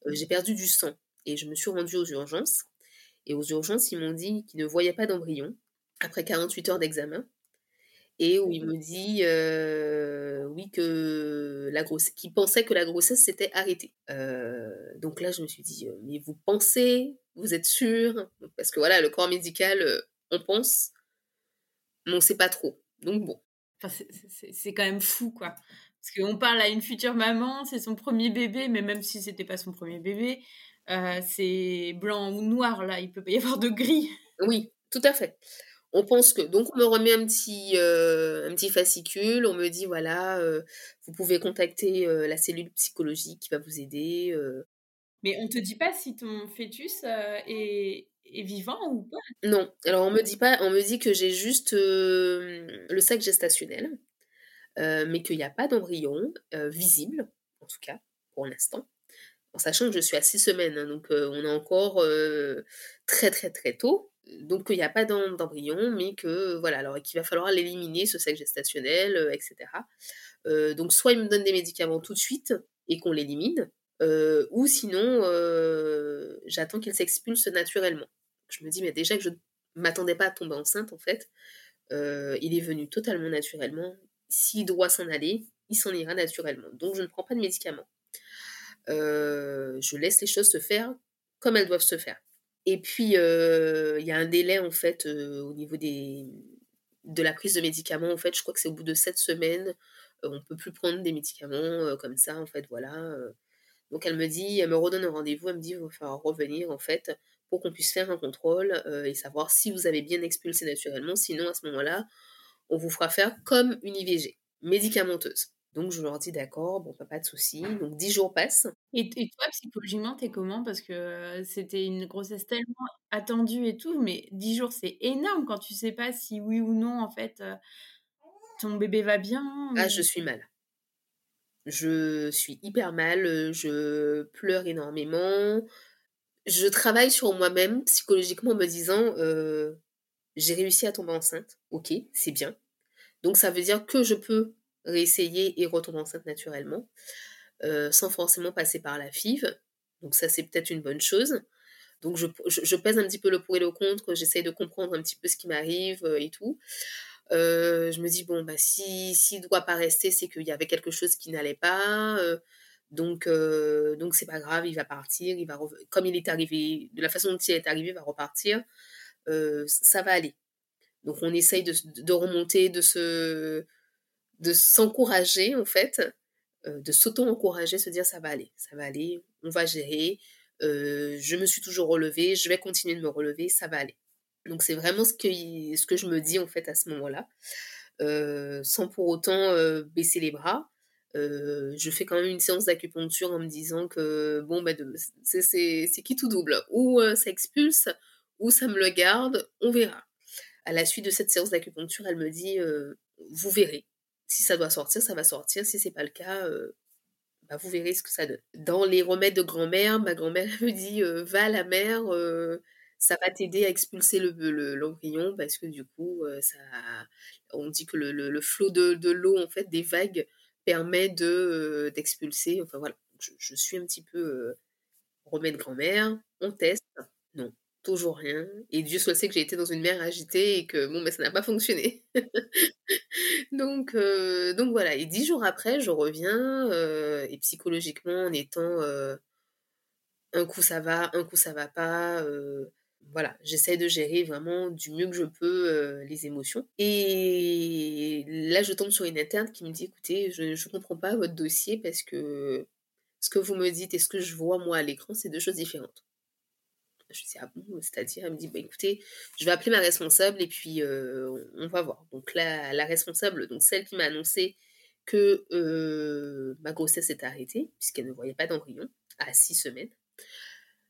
j'ai perdu du sang et je me suis rendue aux urgences. Et aux urgences, ils m'ont dit qu'ils ne voyaient pas d'embryon, après 48 heures d'examen et où il me dit oui que la grossesse, qu'il pensait que la grossesse s'était arrêtée. donc là, je me suis dit mais vous pensez, vous êtes sûr? Parce que voilà, le corps médical, on pense, mais on sait pas trop. Donc bon. Enfin, c'est quand même fou quoi. Parce qu'on parle à une future maman, c'est son premier bébé, mais même si c'était pas son premier bébé, c'est blanc ou noir là, il peut pas y avoir de gris. Oui, tout à fait. On pense que donc on me remet un petit euh, un petit fascicule, on me dit voilà, euh, vous pouvez contacter euh, la cellule psychologique qui va vous aider. Mais on te dit pas si ton fœtus est, est, vivant ou pas? Non, alors on me dit pas, on me dit que j'ai juste le sac gestationnel, mais qu'il n'y a pas d'embryon visible, en tout cas pour l'instant. En sachant que je suis à six semaines, hein, donc on est encore très très très tôt donc qu'il n'y a pas d'embryon, mais que voilà, alors qu'il va falloir l'éliminer, ce sac gestationnel, euh, etc. Euh, donc soit il me donne des médicaments tout de suite et qu'on l'élimine, euh, ou sinon j'attends qu'il s'expulse naturellement. Je me dis, mais déjà que je m'attendais pas à tomber enceinte en fait, il est venu totalement naturellement. S'il doit s'en aller, il s'en ira naturellement. Donc je ne prends pas de médicaments. je laisse les choses se faire comme elles doivent se faire. Et puis, il y a un délai, en fait, au niveau de la prise de médicaments. En fait, je crois que c'est au bout de sept semaines, on ne peut plus prendre des médicaments comme ça, en fait, voilà. Donc, elle me dit, elle me redonne un rendez-vous, elle me dit, il va falloir revenir, en fait, pour qu'on puisse faire un contrôle et savoir si vous avez bien expulsé naturellement. Sinon, à ce moment-là, on vous fera faire comme une IVG, médicamenteuse. Donc je leur dis d'accord, bon, pas de souci. Donc dix jours passent. Et, toi, psychologiquement, t'es comment? Parce que c'était une grossesse tellement attendue et tout, mais dix jours, c'est énorme quand tu sais pas si oui ou non, en fait, ton bébé va bien. Ah, je suis mal. Je suis hyper mal, je pleure énormément. Je travaille sur moi-même psychologiquement en me disant, j'ai réussi à tomber enceinte, ok, c'est bien. Donc ça veut dire que je peux réessayer et retomber enceinte naturellement, euh, sans forcément passer par la FIV. Donc ça, c'est peut-être une bonne chose. Donc je, je, pèse un petit peu le pour et le contre, j'essaye de comprendre un petit peu ce qui m'arrive euh, et tout. Euh, je me dis, bon, bah, s'il si, ne doit pas rester, c'est qu'il y avait quelque chose qui n'allait pas. donc, donc c'est pas grave, il va partir, il va comme il est arrivé, de la façon dont il est arrivé, il va repartir. ça va aller. Donc on essaye de, de remonter, de se, de s'encourager en fait, euh, de s'auto-encourager, se dire ça va aller, ça va aller, on va gérer, euh, je me suis toujours relevée, je vais continuer de me relever, ça va aller. Donc c'est vraiment ce que, je me dis en fait à ce moment-là, euh, sans pour autant baisser les bras. je fais quand même une séance d'acupuncture en me disant que bon, bah, c'est qui tout double? Ou ça expulse, ou ça me le garde, on verra. À la suite de cette séance d'acupuncture, elle me dit Vous verrez, si ça doit sortir, ça va sortir. Si c'est pas le cas, euh, bah, vous verrez ce que ça donne. Dans les remèdes de grand-mère, ma grand-mère me dit euh, va à la mer, euh, ça va t'aider à expulser l'embryon le, parce que du coup, on dit que le, flot de, l'eau, en fait, des vagues, permet de d'expulser. Enfin voilà, je, suis un petit peu remède grand-mère, on teste. Non, rien. Et Dieu soit sait que j'ai été dans une mer agitée et que bon, mais ben, ça n'a pas fonctionné. donc, euh, donc voilà. Et dix jours après, je reviens euh, et psychologiquement, en étant euh, un coup ça va, un coup ça va pas. voilà, j'essaie de gérer vraiment du mieux que je peux les émotions. Et là, je tombe sur une interne qui me dit écoutez, je ne comprends pas votre dossier parce que ce que vous me dites et ce que je vois moi à l'écran, c'est deux choses différentes. Je dis, ah bon, c'est-à-dire, elle me dit, bah, écoutez, je vais appeler ma responsable et puis euh, on, va voir. Donc là, la responsable, donc celle qui m'a annoncé que euh, ma grossesse est arrêtée, puisqu'elle ne voyait pas d'embryon, à six semaines,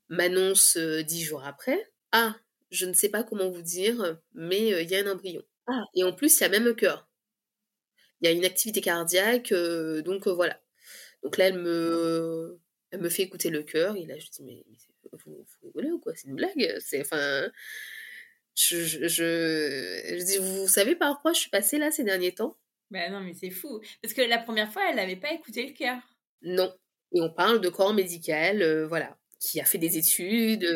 m'annonce euh, dix jours après, ah, je ne sais pas comment vous dire, mais il y a un embryon. Ah, et en plus, il y a même un cœur. Il y a une activité cardiaque, donc voilà. Donc là, elle me, elle me fait écouter le cœur, et là, je dis, mais, mais vous, rigolez ou quoi? C'est une blague C'est enfin. Je, je, je, dis, vous savez par quoi je suis passée là ces derniers temps? Ben non, mais c'est fou. Parce que la première fois, elle n'avait pas écouté le cœur. Non. Et on parle de corps médical, euh, voilà. qui a fait des études,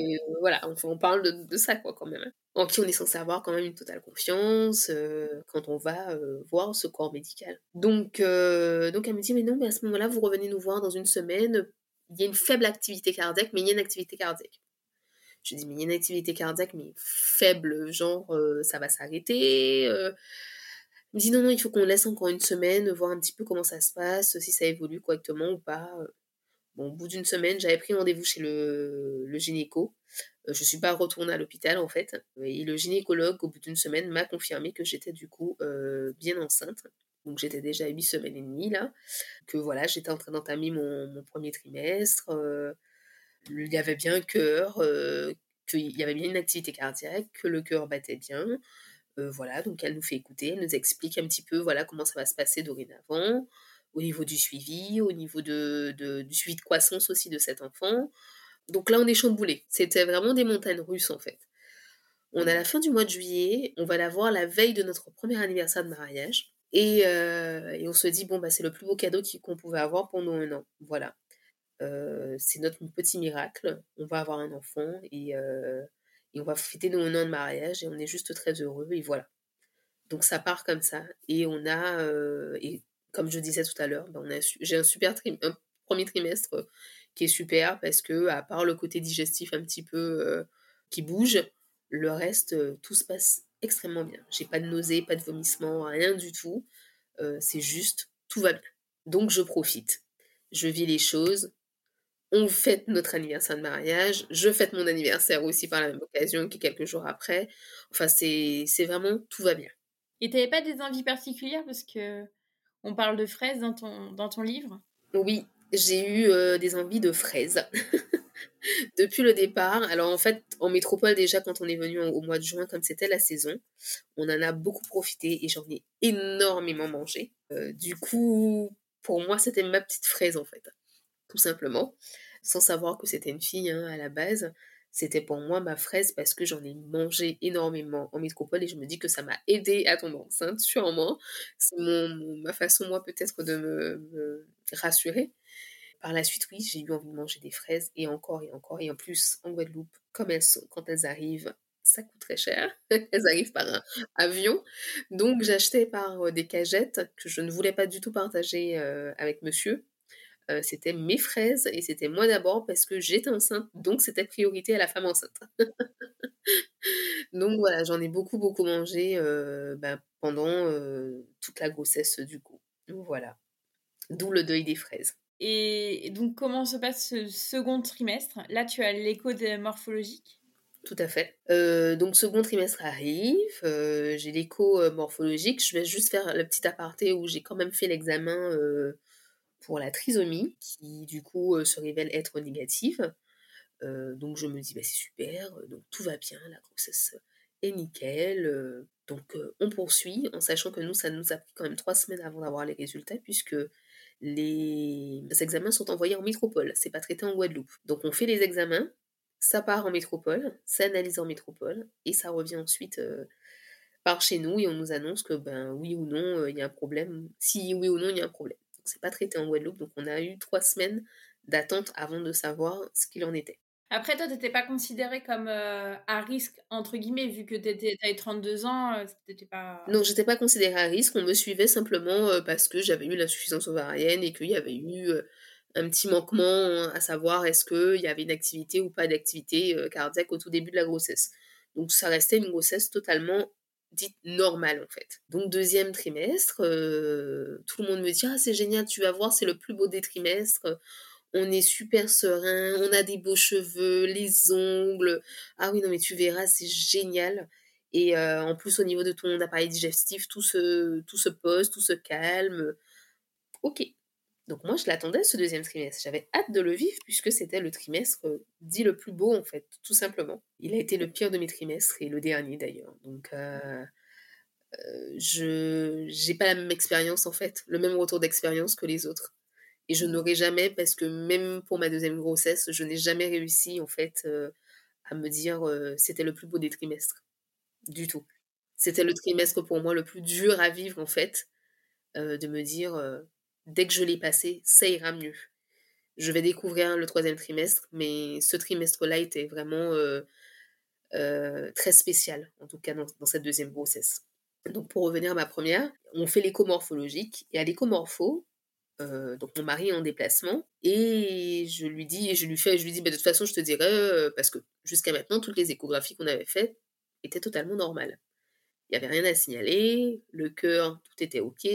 voilà, on, on parle de, de, ça quoi quand même. Hein. En qui on est censé avoir quand même une totale confiance quand on va voir ce corps médical. Donc, donc elle me dit mais non, mais à ce moment-là, vous revenez nous voir dans une semaine. Il y a une faible activité cardiaque, mais il y a une activité cardiaque. Je dis mais il y a une activité cardiaque, mais faible, genre ça va s'arrêter. Elle me dit non, non, il faut qu'on laisse encore une semaine, voir un petit peu comment ça se passe, si ça évolue correctement ou pas. Bon, au bout d'une semaine, j'avais pris rendez-vous chez le, gynéco. Euh, je ne suis pas retournée à l'hôpital en fait. Et le gynécologue, au bout d'une semaine, m'a confirmé que j'étais du coup euh, bien enceinte. Donc j'étais déjà à 8 semaines et demie là. Que voilà, j'étais en train d'entamer mon, premier trimestre. Euh, il y avait bien un cœur, qu'il y avait bien une activité cardiaque, que le cœur battait bien. voilà, donc elle nous fait écouter, elle nous explique un petit peu voilà comment ça va se passer dorénavant au niveau du suivi, au niveau de, du suivi de croissance aussi de cet enfant. Donc là, on est chamboulé. C'était vraiment des montagnes russes en fait. On a la fin du mois de juillet, on va la voir la veille de notre premier anniversaire de mariage. Et, euh, on se dit, bon, bah, c'est le plus beau cadeau qu'on pouvait avoir pendant un an. Voilà. Euh, c'est notre petit miracle. On va avoir un enfant et, euh, et on va fêter nos un an de mariage et on est juste très heureux. Et voilà. Donc ça part comme ça. Et on a, et comme je disais tout à l'heure, ben, j'ai un super premier trimestre qui est super parce que, à part le côté digestif un petit peu qui bouge, le reste, tout se passe extrêmement bien. J'ai pas de nausées, pas de vomissements, rien du tout. Euh, c'est juste, tout va bien. Donc je profite. Je vis les choses. On fête notre anniversaire de mariage. Je fête mon anniversaire aussi par la même occasion, qui est quelques jours après. Enfin, c'est vraiment, tout va bien. Et t'avais pas des envies particulières parce que on parle de fraises dans ton, dans ton livre? Oui, j'ai eu euh, des envies de fraises. Depuis le départ, alors en fait, en métropole déjà, quand on est venu au mois de juin, comme c'était la saison, on en a beaucoup profité et j'en ai énormément mangé. Euh, du coup, pour moi, c'était ma petite fraise en fait, tout simplement, sans savoir que c'était une fille hein, à la base c'était pour moi ma fraise parce que j'en ai mangé énormément en métropole et je me dis que ça m'a aidé à tomber enceinte, sûrement. C'est ma façon, moi, peut-être de me, rassurer. Par la suite, oui, j'ai eu envie de manger des fraises et encore et encore. Et en plus, en Guadeloupe, comme elles quand elles arrivent, ça coûte très cher. elles arrivent par avion. Donc, j'achetais par euh, des cagettes que je ne voulais pas du tout partager euh, avec monsieur euh, c'était mes fraises et c'était moi d'abord parce que j'étais enceinte, donc c'était priorité à la femme enceinte. donc voilà, j'en ai beaucoup, beaucoup mangé bah, pendant toute la grossesse du coup. voilà, d'où le deuil des fraises. Et donc comment se passe ce second trimestre? Là, tu as l'écho morphologique tout à fait. donc second trimestre arrive, j'ai l'écho morphologique. Je vais juste faire le petit aparté où j'ai quand même fait l'examen pour la trisomie, qui du coup euh, se révèle être négative. Euh, donc je me dis, bah, c'est super, euh, donc tout va bien, la grossesse est nickel. donc on poursuit, en sachant que nous, ça nous a pris quand même trois semaines avant d'avoir les résultats, puisque les examens sont envoyés en métropole, c'est pas traité en Guadeloupe. Donc on fait les examens, ça part en métropole, ça analyse en métropole, et ça revient ensuite par chez nous, et on nous annonce que ben oui ou non, il y a un problème, si oui ou non, il y a un problème c'est pas traité en Guadeloupe, donc on a eu trois semaines d'attente avant de savoir ce qu'il en était. Après, toi, tu n'étais pas considérée comme euh, à risque, entre guillemets, vu que tu avais 32 ans, euh, t'étais pas... Non, j'étais pas considérée à risque, on me suivait simplement euh, parce que j'avais eu l'insuffisance ovarienne et qu'il y avait eu un petit manquement à savoir est-ce qu'il y avait une activité ou pas d'activité cardiaque au tout début de la grossesse. Donc ça restait une grossesse totalement dite normale en fait. Donc deuxième trimestre, tout le monde me dit ah c'est génial, tu vas voir, c'est le plus beau des trimestres. On est super serein, on a des beaux cheveux, les ongles. Ah oui non mais tu verras, c'est génial. Et euh, en plus au niveau de ton appareil digestif, tout se tout se pose, tout se calme. Ok. Donc moi je l'attendais ce deuxième trimestre. J'avais hâte de le vivre puisque c'était le trimestre dit le plus beau en fait, tout simplement. Il a été le pire de mes trimestres et le dernier d'ailleurs. Donc euh, euh, je j'ai pas la même expérience en fait, le même retour d'expérience que les autres. Et je n'aurai jamais parce que même pour ma deuxième grossesse, je n'ai jamais réussi en fait euh, à me dire c'était le plus beau des trimestres du tout. C'était le trimestre pour moi le plus dur à vivre en fait, de me dire dès que je l'ai passé, ça ira mieux. je vais découvrir le troisième trimestre, mais ce trimestre-là était vraiment très spécial, en tout cas dans, cette deuxième grossesse. Donc pour revenir à ma première, on fait l'écho morphologique, et à l'écho morpho, donc mon mari est en déplacement et je lui dis je lui fais je lui dis bah, de toute façon je te dirai parce que jusqu'à maintenant toutes les échographies qu'on avait faites étaient totalement normales. Il n'y avait rien à signaler le cœur tout était ok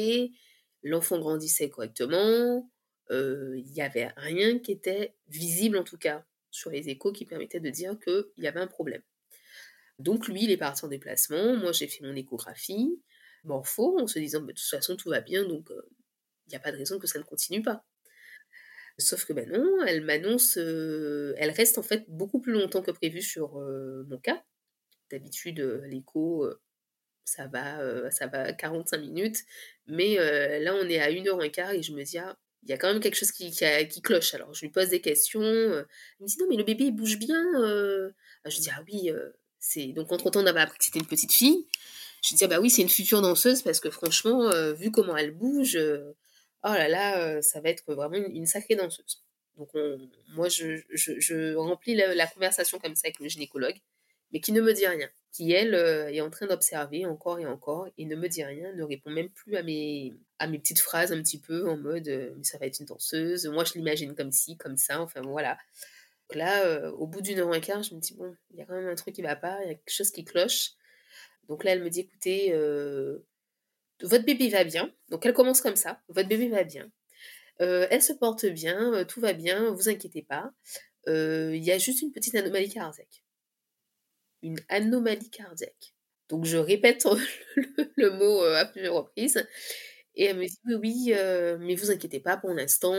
l'enfant grandissait correctement il n'y avait rien qui était visible en tout cas sur les échos qui permettait de dire qu'il y avait un problème. Donc lui il est parti en déplacement moi j'ai fait mon échographie morpho en se disant bah, de toute façon tout va bien donc il n'y a pas de raison que ça ne continue pas. Sauf que ben non, elle m'annonce, euh, elle reste en fait beaucoup plus longtemps que prévu sur euh, mon cas. D'habitude, euh, l'écho, ça va, ça va 45 minutes, mais là on est à 1 h quart et je me dis, ah, il y a quand même quelque chose qui, qui, cloche. Alors je lui pose des questions, elle me dit, non mais le bébé il bouge bien. Ah, je dis, ah oui, c'est... Donc entre-temps on avait appris que c'était une petite fille. Je dis, ah bah oui, c'est une future danseuse parce que franchement, vu comment elle bouge oh là là, ça va être vraiment une, sacrée danseuse. Donc moi, je, remplis la, conversation comme ça avec le gynécologue, mais qui ne me dit rien, qui elle est en train d'observer encore et encore et ne me dit rien, ne répond même plus à mes, à mes petites phrases un petit peu en mode mais ça va être une danseuse, moi je l'imagine comme ci, comme ça, enfin voilà. Donc là, au bout d'une heure et quart, je me dis bon, il y a quand même un truc qui va pas, il y a quelque chose qui cloche. Donc là, elle me dit écoutez, votre bébé va bien. Donc elle commence comme ça, votre bébé va bien. Euh, elle se porte bien, euh, tout va bien, vous inquiétez pas. Euh, il y a juste une petite anomalie cardiaque. Une anomalie cardiaque. Donc je répète le, mot à plusieurs reprises. Et elle me dit oui, oui, mais vous inquiétez pas, pour l'instant,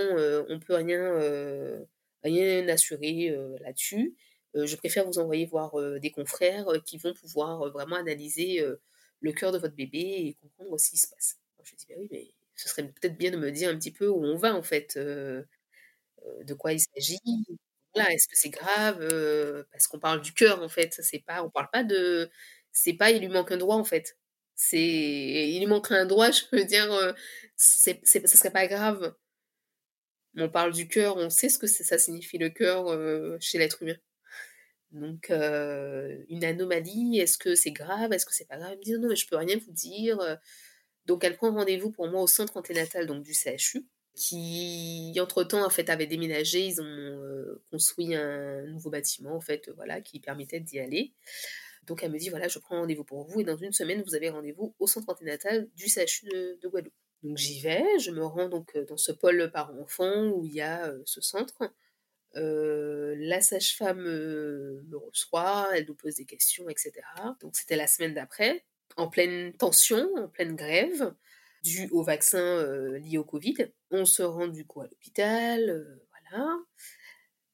on peut rien, rien assurer là-dessus. je préfère vous envoyer voir des confrères qui vont pouvoir vraiment analyser le cœur de votre bébé et comprendre ce qui se passe. je dis, bah oui, mais ce serait peut-être bien de me dire un petit peu où on va, en fait, euh, euh, de quoi il s'agit. Voilà, est-ce que c'est grave euh, Parce qu'on parle du cœur, en fait. C'est pas, on parle pas de. C'est pas, il lui manque un droit, en fait. C'est, il lui manquerait un droit, je veux dire, c'est, c'est, serait pas grave. On parle du cœur, on sait ce que ça signifie le cœur chez l'être humain. Donc, une anomalie, est-ce que c'est grave Est-ce que c'est pas grave? Elle me dit non, mais je peux rien vous dire. Donc, elle prend rendez-vous pour moi au centre anténatal donc, du CHU, qui, entre-temps, en fait, avait déménagé. Ils ont construit un nouveau bâtiment, en fait, voilà, qui permettait d'y aller. Donc, elle me dit voilà, je prends rendez-vous pour vous et dans une semaine, vous avez rendez-vous au centre anténatal du CHU de, de Guadeloupe. Donc, j'y vais, je me rends donc dans ce pôle parents-enfants où il y a ce centre la sage-femme me reçoit, elle nous pose des questions, etc. Donc c'était la semaine d'après, en pleine tension, en pleine grève, due au vaccin lié au Covid. On se rend du coup à l'hôpital, voilà.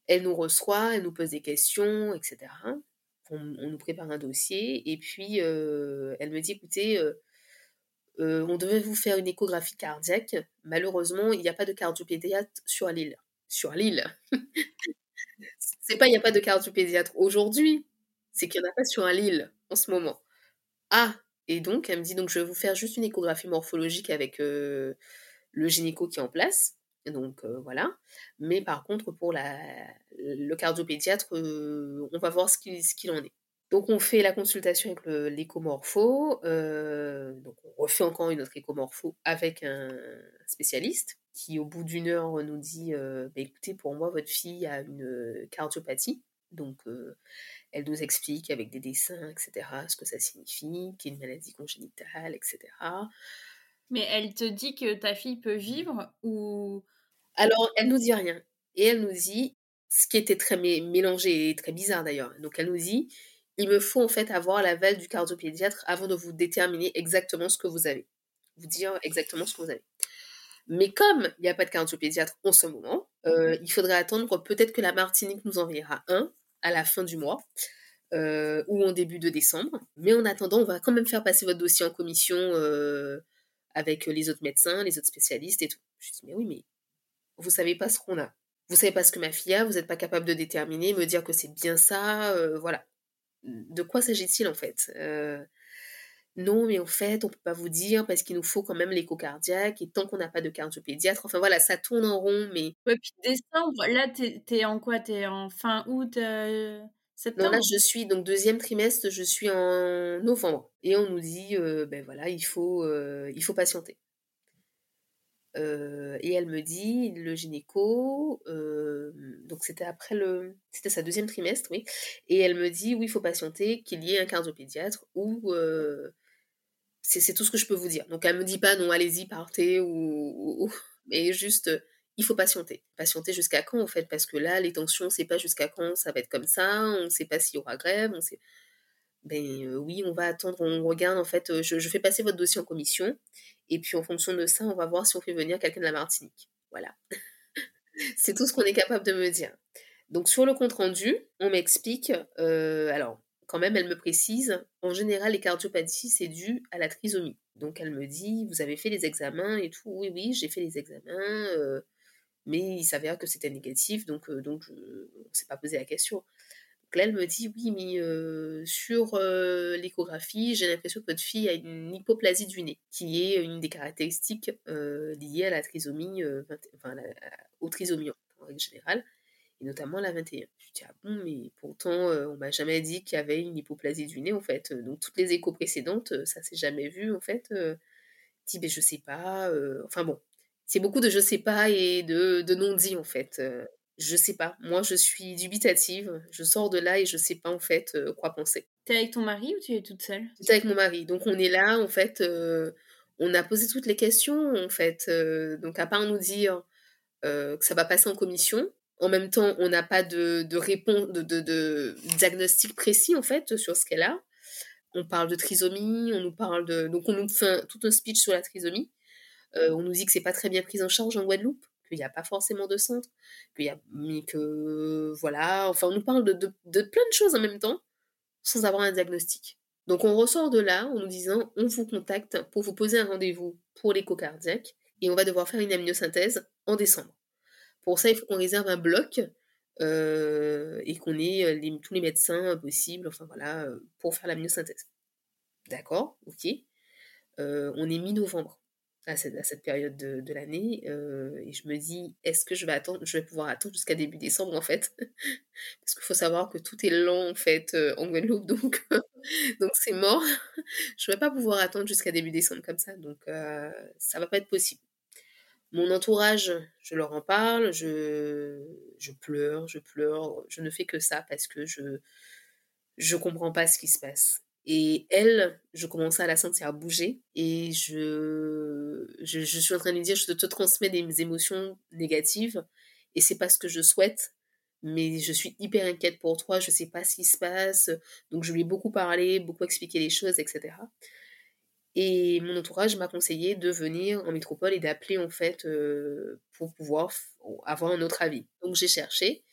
Elle nous reçoit, elle nous pose des questions, etc. On, nous prépare un dossier et puis elle me dit écoutez, on devait vous faire une échographie cardiaque. Malheureusement, il n'y a pas de cardiopédiatre sur l'île sur l'île. c'est pas il n'y a pas de cardiopédiatre aujourd'hui, c'est qu'il n'y en a pas sur l'île en ce moment. Ah, et donc elle me dit donc je vais vous faire juste une échographie morphologique avec euh, le gynéco qui est en place. Donc euh, voilà. Mais par contre pour la, le cardiopédiatre, euh, on va voir ce qu'il en est. Donc on fait la consultation avec l'écomorpho, donc on refait encore une autre écomorpho avec un spécialiste qui au bout d'une heure nous dit bah, écoutez pour moi votre fille a une cardiopathie. Donc elle nous explique avec des dessins etc ce que ça signifie qu'il y a une maladie congénitale etc mais elle te dit que ta fille peut vivre ou? Alors elle nous dit rien. Et elle nous dit ce qui était très mélangé et très bizarre d'ailleurs. Donc elle nous dit il me faut en fait avoir l'aval du cardiopédiatre avant de vous déterminer exactement ce que vous avez. Vous dire exactement ce que vous avez. Mais comme il n'y a pas de cardiopédiatre en ce moment, euh, il faudrait attendre peut-être que la Martinique nous enverra un à la fin du mois euh, ou en début de décembre. Mais en attendant, on va quand même faire passer votre dossier en commission euh, avec les autres médecins, les autres spécialistes et tout. Je dis, mais oui, mais vous savez pas ce qu'on a. Vous savez pas ce que ma fille a, vous n'êtes pas capable de déterminer, me dire que c'est bien ça, voilà de quoi s'agit-il en fait? Euh, non, mais en fait, on peut pas vous dire parce qu'il nous faut quand même l'écho cardiaque et tant qu'on n'a pas de cardiopédiatre, enfin voilà, ça tourne en rond, mais... Ouais, puis décembre, là, t'es es en quoi? T'es en fin août euh, non, là, je suis, donc deuxième trimestre, je suis en novembre. Et on nous dit, euh, ben voilà, il faut, il faut patienter. Et elle me dit, le gynéco, donc c'était après le, c'était sa deuxième trimestre, oui. Et elle me dit, oui, il faut patienter, qu'il y ait un cardiopédiatre ou c'est tout ce que je peux vous dire. Donc elle me dit pas, non, allez-y, partez ou, mais juste il faut patienter. Patienter jusqu'à quand en fait? Parce que là, les tensions, c'est pas jusqu'à quand ça va être comme ça, on ne sait pas s'il y aura grève, on sait. Ben euh, oui, on va attendre, on regarde en fait, euh, je, fais passer votre dossier en commission, et puis en fonction de ça, on va voir si on fait venir quelqu'un de la Martinique. Voilà. c'est tout ce qu'on est capable de me dire. Donc sur le compte rendu, on m'explique, euh, alors quand même, elle me précise, en général, les cardiopathies, c'est dû à la trisomie. Donc elle me dit, vous avez fait les examens et tout. Oui, oui, j'ai fait les examens mais il s'avère que c'était négatif, donc, donc on ne s'est pas posé la question. Elle me dit, oui, mais euh, sur euh, l'échographie, j'ai l'impression que votre fille a une hypoplasie du nez, qui est une des caractéristiques liées à la trisomie, enfin, aux trisomies en règle générale, et notamment la 21. Je dis, ah bon, mais pourtant, on m'a jamais dit qu'il y avait une hypoplasie du nez, en fait. Donc, toutes les échos précédentes, ça s'est jamais vu, en fait. Dis, mais je sais pas. Enfin bon, c'est beaucoup de je sais pas et de, de non-dit en fait. Euh, je sais pas. Moi, je suis dubitative. Je sors de là et je sais pas en fait euh, quoi penser. T'es avec ton mari ou tu es toute seule J'étais avec mon mari. Donc on est là en fait. Euh, on a posé toutes les questions en fait. donc à part nous dire que ça va passer en commission. En même temps, on n'a pas de, de réponse, de, de, de, diagnostic précis en fait sur ce qu'elle a. On parle de trisomie, on nous parle de. Donc on nous fait tout un speech sur la trisomie. Euh, on nous dit que c'est pas très bien pris en charge en Guadeloupe, qu'il n'y a pas forcément de centre, qu'il y a, mais que voilà, enfin on nous parle de, plein de choses en même temps, sans avoir un diagnostic. Donc on ressort de là en nous disant on vous contacte pour vous poser un rendez-vous pour l'écho cardiaque et on va devoir faire une amniosynthèse en décembre. Pour ça, il faut qu'on réserve un bloc euh, et qu'on ait tous les médecins possibles, enfin voilà, pour faire l'amniosynthèse. D'accord, ok. Euh, on est mi-novembre à cette, période de, l'année euh, et je me dis est-ce que je vais attendre je vais pouvoir attendre jusqu'à début décembre en fait? Parce qu'il faut savoir que tout est lent en fait euh, en Guadeloupe donc donc c'est mort. Je vais pas pouvoir attendre jusqu'à début décembre comme ça donc euh, ça va pas être possible. Mon entourage je leur en parle je je pleure je pleure je ne fais que ça parce que je je comprends pas ce qui se passe et elle, je commençais à la sentir bouger et je, je, suis en train de lui dire, je te transmets des émotions négatives et c'est pas ce que je souhaite, mais je suis hyper inquiète pour toi, je sais pas ce qui se passe. Donc je lui ai beaucoup parlé, beaucoup expliqué les choses, etc. Et mon entourage m'a conseillé de venir en métropole et d'appeler en fait euh, pour pouvoir avoir un autre avis. Donc j'ai cherché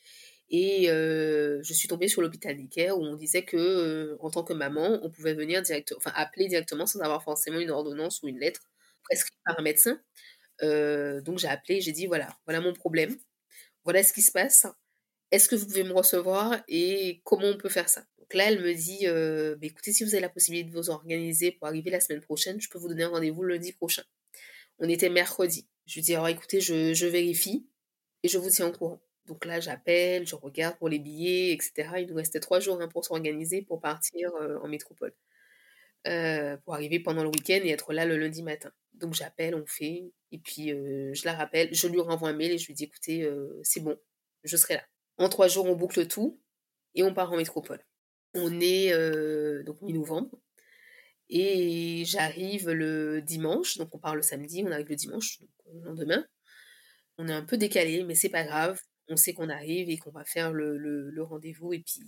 et euh, je suis tombée sur l'hôpital Necker où on disait que euh, en tant que maman, on pouvait venir directement, enfin appeler directement sans avoir forcément une ordonnance ou une lettre prescrite par un médecin. Euh, donc j'ai appelé, j'ai dit voilà, voilà mon problème, voilà ce qui se passe. Est-ce que vous pouvez me recevoir et comment on peut faire ça? Donc là, elle me dit bah, écoutez, si vous avez la possibilité de vous organiser pour arriver la semaine prochaine, je peux vous donner un rendez-vous lundi prochain. On était mercredi. Je lui dis alors écoutez, je, je vérifie et je vous tiens au courant. Donc là, j'appelle, je regarde pour les billets, etc. Il nous restait trois jours hein, pour s'organiser pour partir euh, en métropole. Euh, pour arriver pendant le week-end et être là le lundi matin. Donc j'appelle, on fait, et puis euh, je la rappelle, je lui renvoie un mail et je lui dis écoutez, c'est bon, je serai là. En trois jours, on boucle tout et on part en métropole. On est donc mi-novembre et j'arrive le dimanche, donc on part le samedi, on arrive le dimanche, donc le lendemain. On est un peu décalé, mais c'est pas grave on sait qu'on arrive et qu'on va faire le, rendez-vous et puis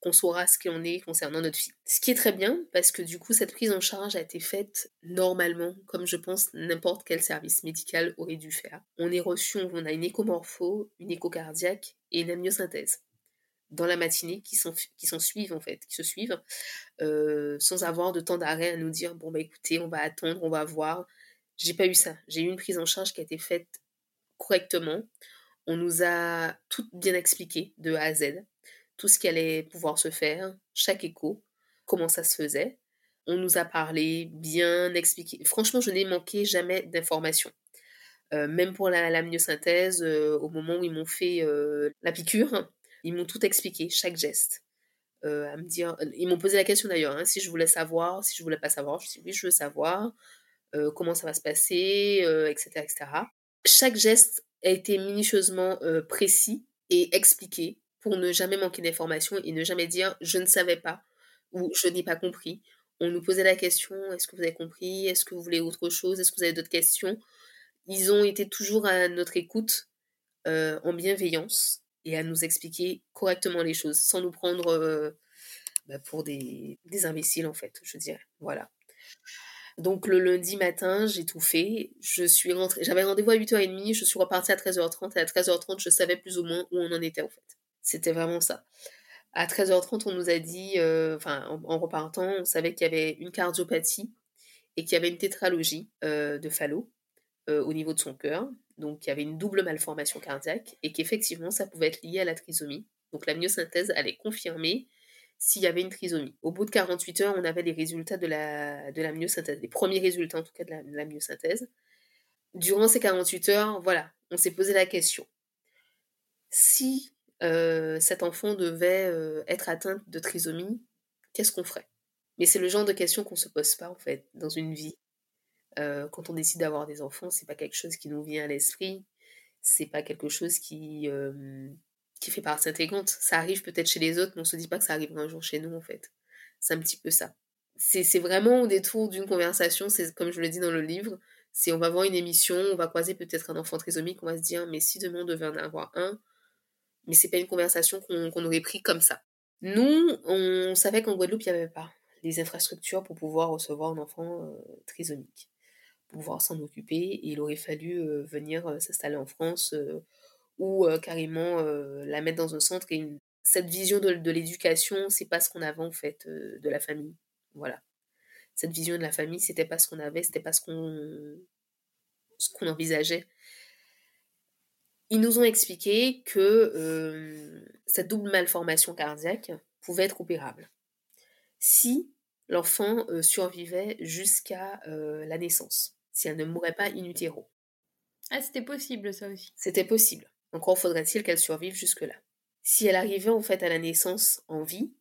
qu'on saura ce qu'on est concernant notre fille. Ce qui est très bien parce que du coup cette prise en charge a été faite normalement comme je pense n'importe quel service médical aurait dû faire. On est reçu, on a une échomorpho, une échocardiaque et une amniosynthèse dans la matinée qui s'en suivent en fait, qui se suivent euh, sans avoir de temps d'arrêt à nous dire bon bah écoutez on va attendre, on va voir. J'ai pas eu ça. J'ai eu une prise en charge qui a été faite correctement. On nous a tout bien expliqué de A à Z, tout ce qui allait pouvoir se faire, chaque écho, comment ça se faisait. on nous a parlé, bien expliqué. Franchement, je n'ai manqué jamais d'informations. Euh, même pour la, la myosynthèse, euh, au moment où ils m'ont fait euh, la piqûre, ils m'ont tout expliqué, chaque geste. à me dire, ils m'ont posé la question d'ailleurs, hein, si je voulais savoir, si je voulais pas savoir. Je dit oui, je veux savoir comment ça va se passer, etc., etc. Chaque geste a été minutieusement précis et expliqué pour ne jamais manquer d'informations et ne jamais dire je ne savais pas ou je n'ai pas compris. On nous posait la question est-ce que vous avez compris? Est-ce que vous voulez autre chose? Est-ce que vous avez d'autres questions? Ils ont été toujours à notre écoute euh, en bienveillance et à nous expliquer correctement les choses sans nous prendre euh, bah, pour des, imbéciles en fait, je dirais. Voilà. Donc le lundi matin, j'ai tout fait. Je suis rentrée, j'avais rendez-vous à 8h30, je suis repartie à 13h30 et à 13h30, je savais plus ou moins où on en était en fait. C'était vraiment ça. À 13h30, on nous a dit, euh, en, repartant, on savait qu'il y avait une cardiopathie et qu'il y avait une tétralogie euh, de Fallot euh, au niveau de son cœur. Donc, il y avait une double malformation cardiaque et qu'effectivement, ça pouvait être lié à la trisomie. Donc, la myosynthèse allait confirmer s'il y avait une trisomie. Au bout de 48 heures, on avait les résultats de la, de la myosynthèse, les premiers résultats en tout cas de la, de myosynthèse. Durant ces 48 heures, voilà, on s'est posé la question. Si euh, cet enfant devait euh, être atteint de trisomie, qu'est-ce qu'on ferait? Mais c'est le genre de questions qu'on se pose pas en fait dans une vie. Euh, quand on décide d'avoir des enfants, c'est pas quelque chose qui nous vient à l'esprit, c'est pas quelque chose qui qui fait partie intégrante. Ça arrive peut-être chez les autres, mais on se dit pas que ça arrivera un jour chez nous en fait. C'est un petit peu ça. C'est vraiment au détour d'une conversation, c'est comme je le dis dans le livre, c'est on va voir une émission, on va croiser peut-être un enfant trisomique, on va se dire mais si demain on devait en avoir un, mais c'est pas une conversation qu'on aurait pris comme ça. Nous, on savait qu'en Guadeloupe, il n'y avait pas les infrastructures pour pouvoir recevoir un enfant euh, trisomique, pour pouvoir s'en occuper, et il aurait fallu euh, venir euh, s'installer en France ou carrément la mettre dans un centre. Et cette vision de, de l'éducation, c'est pas ce qu'on avait en fait de la famille. Voilà. Cette vision de la famille, c'était pas ce qu'on avait, c'était pas ce qu'on ce qu'on envisageait ils nous ont expliqué que cette double malformation cardiaque pouvait être opérable si l'enfant survivait jusqu'à la naissance, si elle ne mourait pas in utero. Ah, c'était possible ça aussi. C'était possible. Encore faudrait-il qu'elle survive jusque-là? Si elle arrivait en fait à la naissance en vie,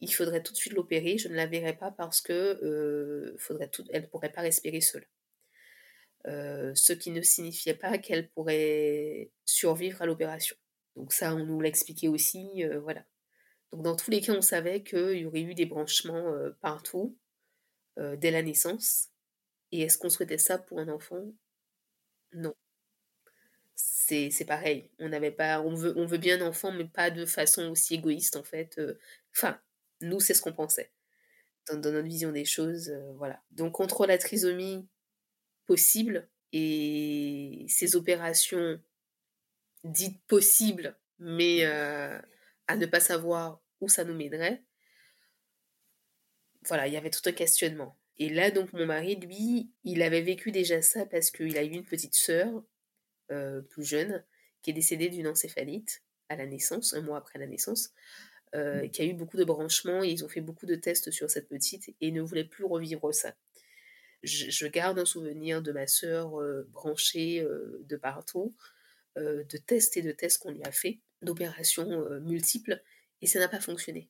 il faudrait tout de suite l'opérer. Je ne la verrais pas parce que faudrait tout... elle ne pourrait pas respirer seule. Euh, ce qui ne signifiait pas qu'elle pourrait survivre à l'opération. Donc ça, on nous l'a expliqué aussi, euh, voilà. Donc dans tous les cas, on savait qu'il y aurait eu des branchements euh, partout dès la naissance. Et est-ce qu'on souhaitait ça pour un enfant? Non. C'est pareil. On n'avait pas, on veut, on veut bien un enfant, mais pas de façon aussi égoïste en fait. Enfin, nous, c'est ce qu'on pensait dans, dans, notre vision des choses, voilà. Donc contre la trisomie, possible et ces opérations dites possibles, mais euh, à ne pas savoir où ça nous mènerait, voilà, il y avait tout un questionnement. Et là, donc, mon mari, lui, il avait vécu déjà ça parce qu'il a eu une petite sœur, euh, plus jeune, qui est décédée d'une encéphalite à la naissance, un mois après la naissance, euh, mmh. qui a eu beaucoup de branchements et ils ont fait beaucoup de tests sur cette petite et ne voulaient plus revivre ça je, garde un souvenir de ma sœur euh, branchée de partout, de tests et de tests qu'on lui a fait, d'opérations multiples, et ça n'a pas fonctionné.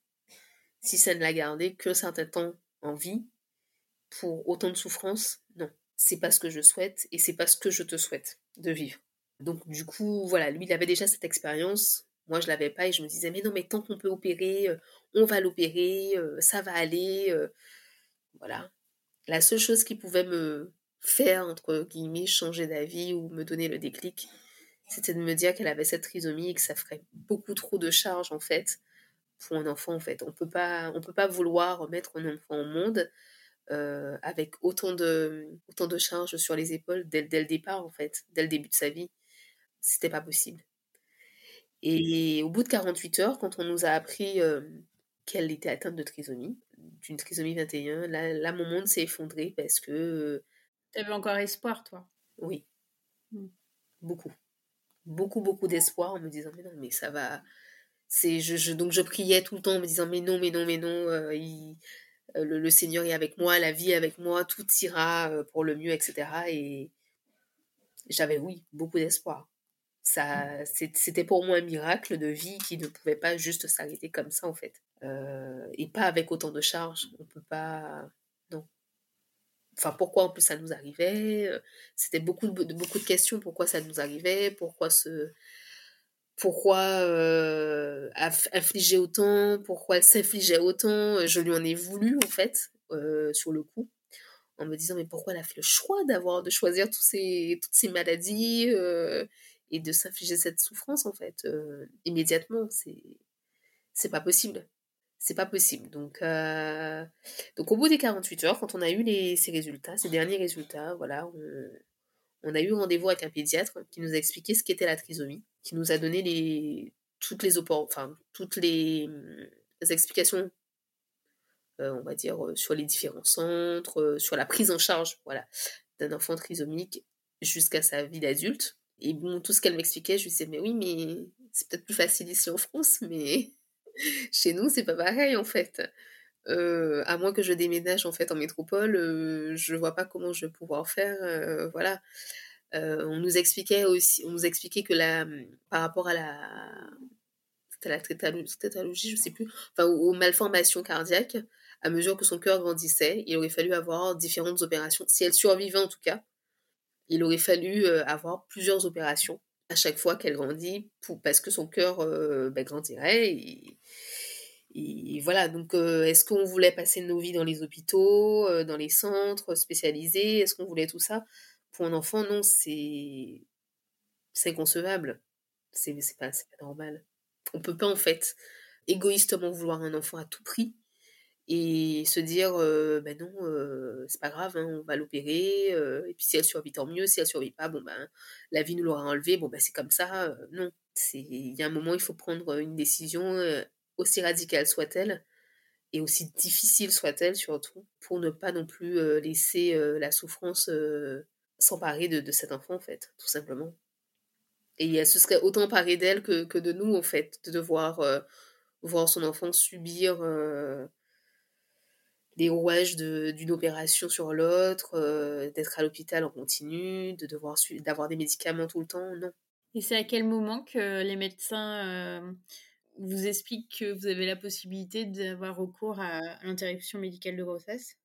Si ça ne l'a gardé que certain temps en vie, pour autant de souffrance, non. C'est pas ce que je souhaite et c'est pas ce que je te souhaite de vivre. Donc du coup, voilà, lui il avait déjà cette expérience, moi je l'avais pas et je me disais mais non mais tant qu'on peut opérer, on va l'opérer, ça va aller, voilà la seule chose qui pouvait me faire, entre guillemets, changer d'avis ou me donner le déclic, c'était de me dire qu'elle avait cette trisomie et que ça ferait beaucoup trop de charges, en fait, pour un enfant, en fait. On peut pas, on peut pas vouloir mettre un enfant au monde euh, avec autant de, autant de charges sur les épaules dès, dès, le départ, en fait, dès le début de sa vie. C'était pas possible. Et au bout de 48 heures, quand on nous a appris euh, qu'elle était atteinte de trisomie, d'une trisomie 21, là, là mon monde s'est effondré parce que... Euh, tu avais encore espoir, toi Oui. Mmh. Beaucoup. Beaucoup, beaucoup d'espoir en me disant, mais non, mais ça va... C'est, je, donc je priais tout le temps en me disant, mais non, mais non, mais non, euh, le, le, Seigneur est avec moi, la vie est avec moi, tout ira pour le mieux, etc. Et j'avais, oui, beaucoup d'espoir. Ça, c'était pour moi un miracle de vie qui ne pouvait pas juste s'arrêter comme ça, en fait. et pas avec autant de charges. On peut pas enfin pourquoi en plus ça nous arrivait c'était beaucoup beaucoup de questions pourquoi ça nous arrivait? Pourquoi ce pourquoi euh, infliger autant pourquoi elle s'infligeait autant je lui en ai voulu en fait sur le coup en me disant mais pourquoi elle a fait le choix d'avoir de choisir ces toutes ces maladies et de s'infliger cette souffrance en fait immédiatement c'est pas possible c'est pas possible. Donc, euh, donc au bout des 48 heures, quand on a eu les, ces résultats, ces derniers résultats, voilà, on, a eu rendez-vous avec un pédiatre qui nous a expliqué ce qu'était la trisomie, qui nous a donné les, toutes les les, explications, euh, on va dire, euh, sur les différents centres, sur la prise en charge, voilà, d'un enfant trisomique jusqu'à sa vie d'adulte. Et tout ce qu'elle m'expliquait, je lui disais, mais oui, mais c'est peut-être plus facile ici en France, mais chez nous, c'est pas pareil en fait. Euh, à moins que je déménage en fait en métropole, euh, je vois pas comment je vais pouvoir faire. Euh, on nous expliquait aussi, on nous expliquait que la, par rapport à la, la tétalogie, je sais plus, enfin aux, malformations cardiaques, à mesure que son cœur grandissait, il aurait fallu avoir différentes opérations. Si elle survivait en tout cas, il aurait fallu avoir plusieurs opérations à chaque fois qu'elle grandit, parce que son cœur ben, grandirait. Et voilà, donc est-ce qu'on voulait passer nos vies dans les hôpitaux, dans les centres spécialisés? Est-ce qu'on voulait tout ça? Pour un enfant, non, c'est c'est inconcevable. C'est pas, pas normal. On peut pas en fait égoïstement vouloir un enfant à tout prix et se dire ben non c'est pas grave hein, on va l'opérer et puis si elle survit tant mieux si elle survit pas bon ben la vie nous l'aura enlevé bon ben c'est comme ça non il y a un moment il faut prendre une décision aussi radicale soit-elle, et aussi difficile soit-elle surtout, pour ne pas non plus euh, laisser euh, la souffrance euh, s'emparer de, cet enfant, en fait, tout simplement. Et ce serait autant paré d'elle que, que, de nous, en fait, de devoir voir son enfant subir les rouages d'une opération sur l'autre, d'être à l'hôpital en continu, de devoir d'avoir des médicaments tout le temps, non. Et c'est à quel moment que les médecins vous explique que vous avez la possibilité d'avoir recours à l'interruption médicale de grossesse?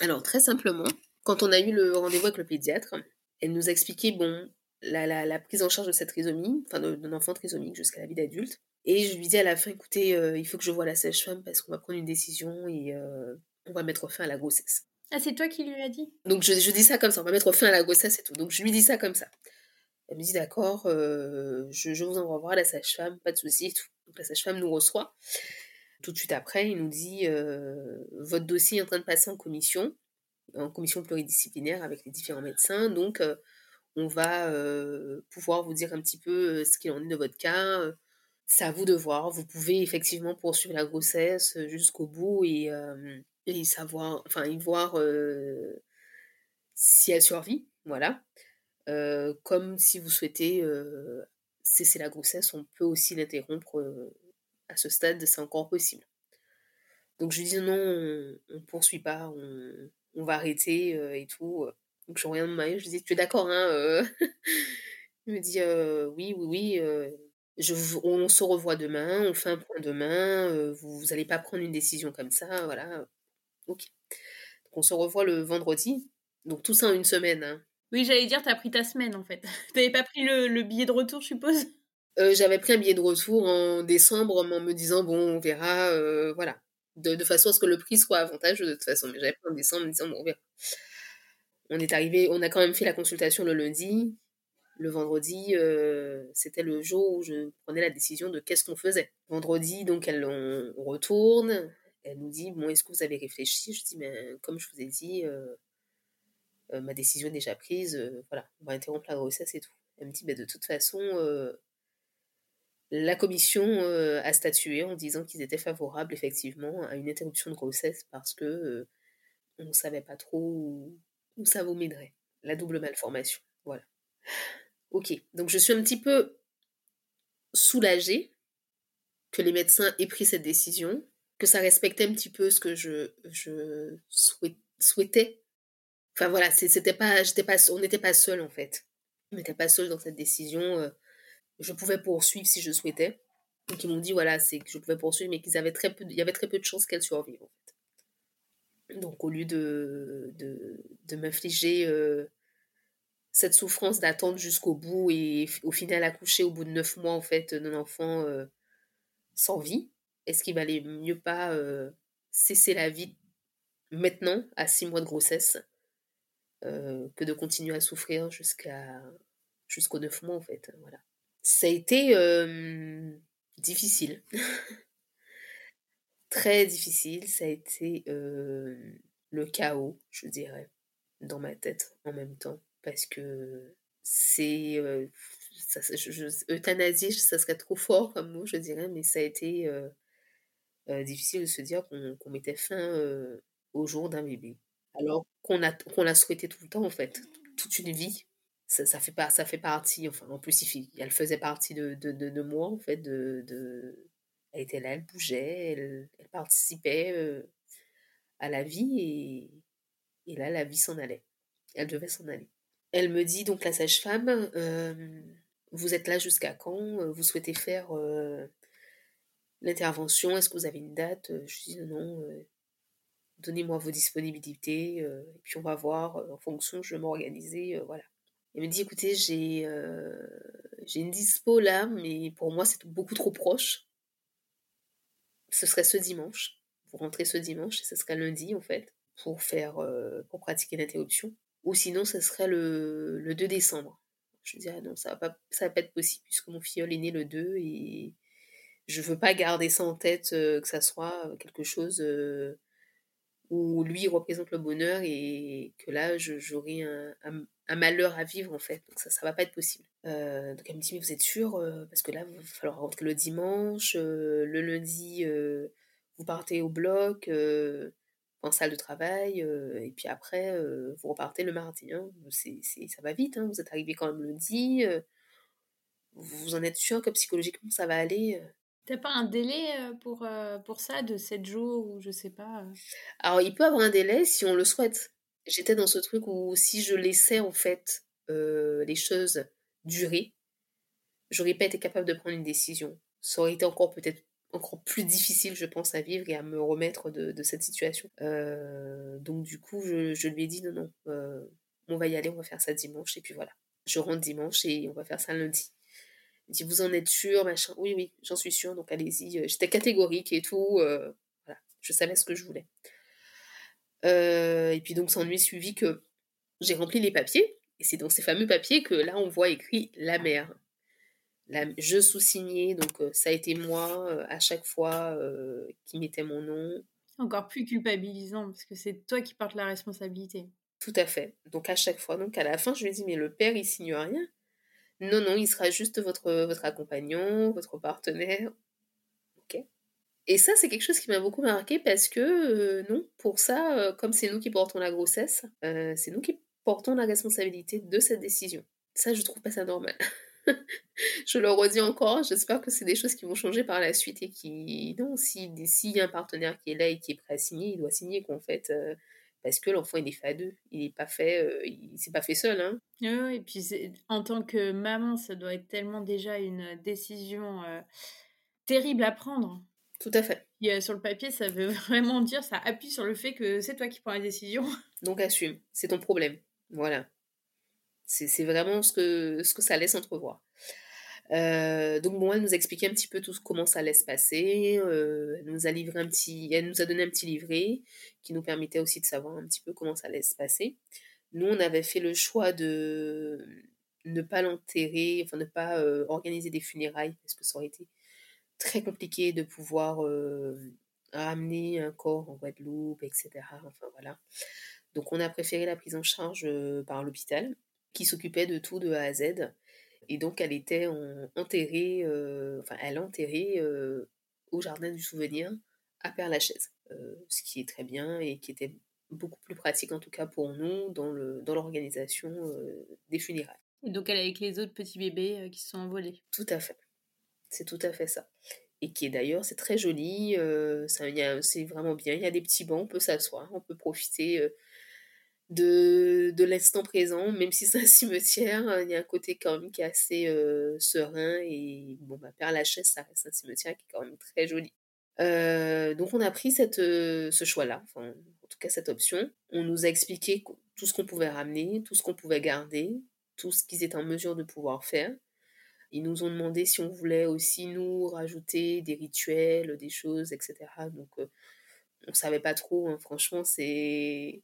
Alors, très simplement, quand on a eu le rendez-vous avec le pédiatre, elle nous a expliqué, bon, la, la, prise en charge de cette trisomie, enfin d'un enfant trisomique jusqu'à la vie d'adulte. Et je lui dis à la fin, écoutez, euh, il faut que je voie la sage-femme parce qu'on va prendre une décision et euh, on va mettre fin à la grossesse. Ah, c'est toi qui lui as dit? Donc je, je, dis ça comme ça, on va mettre fin à la grossesse et tout. Donc je lui dis ça comme ça. Elle me dit d'accord, euh, je, je, vous envoie voir la sage-femme, pas de souci et tout. Donc la sage-femme nous reçoit. Tout de suite après, il nous dit votre dossier est en train de passer en commission, en commission pluridisciplinaire avec les différents médecins. Donc euh, on va euh, pouvoir vous dire un petit peu ce qu'il en est de votre cas. C'est à vous de voir. Vous pouvez effectivement poursuivre la grossesse jusqu'au bout et, savoir, enfin, y voir si elle survit. Voilà. comme si vous souhaitez cesser la grossesse, on peut aussi l'interrompre euh, à ce stade, c'est encore possible. Donc je dis non, on, ne poursuit pas, va arrêter euh, et tout. Donc je reviens de mari, je lui dis tu es d'accord hein euh? Il me dit oui, oui, oui. Je, on se revoit demain, on fait un point demain, vous n'allez pas prendre une décision comme ça, voilà. Ok. Donc on se revoit le vendredi, donc tout ça en une semaine. Hein. Oui, j'allais dire, t'as pris ta semaine en fait. T'avais pas pris le, billet de retour, je suppose? Euh, J'avais pris un billet de retour en décembre en me disant, bon, on verra, euh, voilà. De, de, façon à ce que le prix soit avantageux de toute façon. Mais j'avais pris en décembre disant, on verra. On est arrivé, on a quand même fait la consultation le lundi. Le vendredi, euh, c'était le jour où je prenais la décision de qu'est-ce qu'on faisait. Vendredi, donc, elle, on, retourne. Elle nous dit, bon, est-ce que vous avez réfléchi? Je dis, mais comme je vous ai dit, euh, ma décision est déjà prise, euh, voilà, on va interrompre la grossesse et tout. Elle me dit, bah, de toute façon, euh, la commission a statué en disant qu'ils étaient favorables effectivement à une interruption de grossesse parce que on ne savait pas trop où, ça vous mènerait. La double malformation, voilà. Ok, donc je suis un petit peu soulagée que les médecins aient pris cette décision, que ça respectait un petit peu ce que je, souhaitais. Enfin voilà, c'était pas, pas, on n'était pas seul en fait. On n'était pas seul dans cette décision. Euh, je pouvais poursuivre si je souhaitais. Donc ils m'ont dit voilà, c'est que je pouvais poursuivre, mais qu'ils avaient très peu, il y avait très peu de chances qu'elle survive en fait. Donc au lieu de, de, m'infliger euh, cette souffrance d'attendre jusqu'au bout et au final accoucher au bout de neuf mois en fait d'un enfant euh, sans vie, est-ce qu'il valait mieux pas euh, cesser la vie maintenant, à six mois de grossesse, que de continuer à souffrir jusqu'à jusqu'aux neuf mois, en fait. Voilà. Ça a été difficile. Très difficile. Ça a été le chaos, je dirais, dans ma tête en même temps. Parce que c'est euthanasie, ça serait trop fort comme mot, je dirais, mais ça a été difficile de se dire qu'on mettait fin au jour d'un bébé. Alors qu'on qu'on l'a souhaité tout le temps, en fait, toute une vie. Ça, fait, ça fait partie, enfin, en plus, elle faisait partie de, de, de, moi, en fait. De, de, elle était là, elle bougeait, elle, elle participait euh, à la vie et, là, la vie s'en allait. Elle devait s'en aller. Elle me dit, donc, la sage-femme, vous êtes là jusqu'à quand? Vous souhaitez faire l'intervention, est-ce que vous avez une date? Euh, Je dis non, euh, donnez-moi vos disponibilités, euh, et puis on va voir, en fonction, je vais m'organiser, voilà. Elle me dit, écoutez, j'ai j'ai une dispo là, mais pour moi c'est beaucoup trop proche. Ce serait ce dimanche. Vous rentrez ce dimanche, et ce serait lundi en fait, pour faire, pour pratiquer l'interruption. Ou sinon, ce serait le, le 2 décembre. Je dis, ah non, ça va va pas être possible puisque mon filleul est né le 2 et je veux pas garder ça en tête, euh, que ça soit quelque chose euh, où lui représente le bonheur et que là, j'aurai un, un, malheur à vivre en fait. Donc ça, ça va pas être possible. Euh, donc elle me dit, mais vous êtes sûr Parce que là, il va falloir rentrer le dimanche, le lundi, vous partez au bloc, en salle de travail, et puis après, vous repartez le mardi. Hein. c'est ça va vite, hein. vous êtes arrivé quand même lundi. vous en êtes sûr que psychologiquement ça va aller T'as pas un délai pour, pour ça de 7 jours ou je sais pas Alors, il peut avoir un délai si on le souhaite. J'étais dans ce truc où si je laissais en fait les choses durer, j'aurais pas été capable de prendre une décision. Ça aurait été encore peut-être encore plus difficile, je pense, à vivre et à me remettre de, cette situation. donc du coup, je, lui ai dit non, non, on va y aller, on va faire ça dimanche et puis voilà. Je rentre dimanche et on va faire ça lundi. Il dit, vous en êtes sûr, machin. Oui, oui, j'en suis sûre, donc allez-y. Euh, j'étais catégorique et tout. Euh, voilà, je savais ce que je voulais. Euh, et puis donc, ça en est suivi que j'ai rempli les papiers. Et c'est dans ces fameux papiers que là, on voit écrit la mère. La, je sous-signais, donc ça a été moi à chaque fois qui mettait mon nom. Encore plus culpabilisant, parce que c'est toi qui portes la responsabilité. Tout à fait. Donc à chaque fois, donc à la fin, je lui ai dit, mais le père, il signe rien. Non, non, il sera juste votre, votre accompagnant, votre partenaire. Ok. Et ça, c'est quelque chose qui m'a beaucoup marqué parce que, euh, non, pour ça, euh, comme c'est nous qui portons la grossesse, euh, c'est nous qui portons la responsabilité de cette décision. Ça, je trouve pas ça normal. je le redis encore, j'espère que c'est des choses qui vont changer par la suite et qui, non, s'il si y a un partenaire qui est là et qui est prêt à signer, il doit signer qu'en fait, parce que l'enfant il est fait à deux, il n'est pas fait, euh, il s'est pas fait seul. Hein. et puis en tant que maman, ça doit être tellement déjà une décision euh, terrible à prendre. Tout à fait. Et, sur le papier, ça veut vraiment dire, ça appuie sur le fait que c'est toi qui prends la décision. Donc assume, c'est ton problème. Voilà. C'est vraiment ce que, ce que ça laisse entrevoir. Euh, donc bon, elle nous a expliqué un petit peu tout comment ça allait se passer. Euh, elle nous a livré un petit, elle nous a donné un petit livret qui nous permettait aussi de savoir un petit peu comment ça allait se passer. Nous, on avait fait le choix de ne pas l'enterrer, enfin ne pas euh, organiser des funérailles parce que ça aurait été très compliqué de pouvoir amener un corps en Guadeloupe, etc. Enfin voilà. Donc on a préféré la prise en charge par l'hôpital qui s'occupait de tout de A à Z et donc, elle était enterrée, euh, enfin, elle enterrée euh, au jardin du souvenir à Père-Lachaise, euh, ce qui est très bien et qui était beaucoup plus pratique, en tout cas pour nous, dans l'organisation dans des funérailles. Et donc, elle est avec les autres petits bébés qui se sont envolés. Tout à fait. C'est tout à fait ça. et qui est d'ailleurs, c'est très joli, c'est vraiment bien, il y a des petits bancs, on peut s'asseoir, on peut profiter de, de l'instant présent, même si c'est un cimetière, il y a un côté quand même qui est assez serein, et bon, bah, Père Lachaise, ça reste un cimetière qui est quand même très joli. donc on a pris cette, ce choix-là, enfin, en tout cas cette option. On nous a expliqué tout ce qu'on pouvait ramener, tout ce qu'on pouvait garder, tout ce qu'ils étaient en mesure de pouvoir faire. Ils nous ont demandé si on voulait aussi nous rajouter des rituels, des choses, etc. Donc, euh, on savait pas trop. Hein. Franchement, c'est.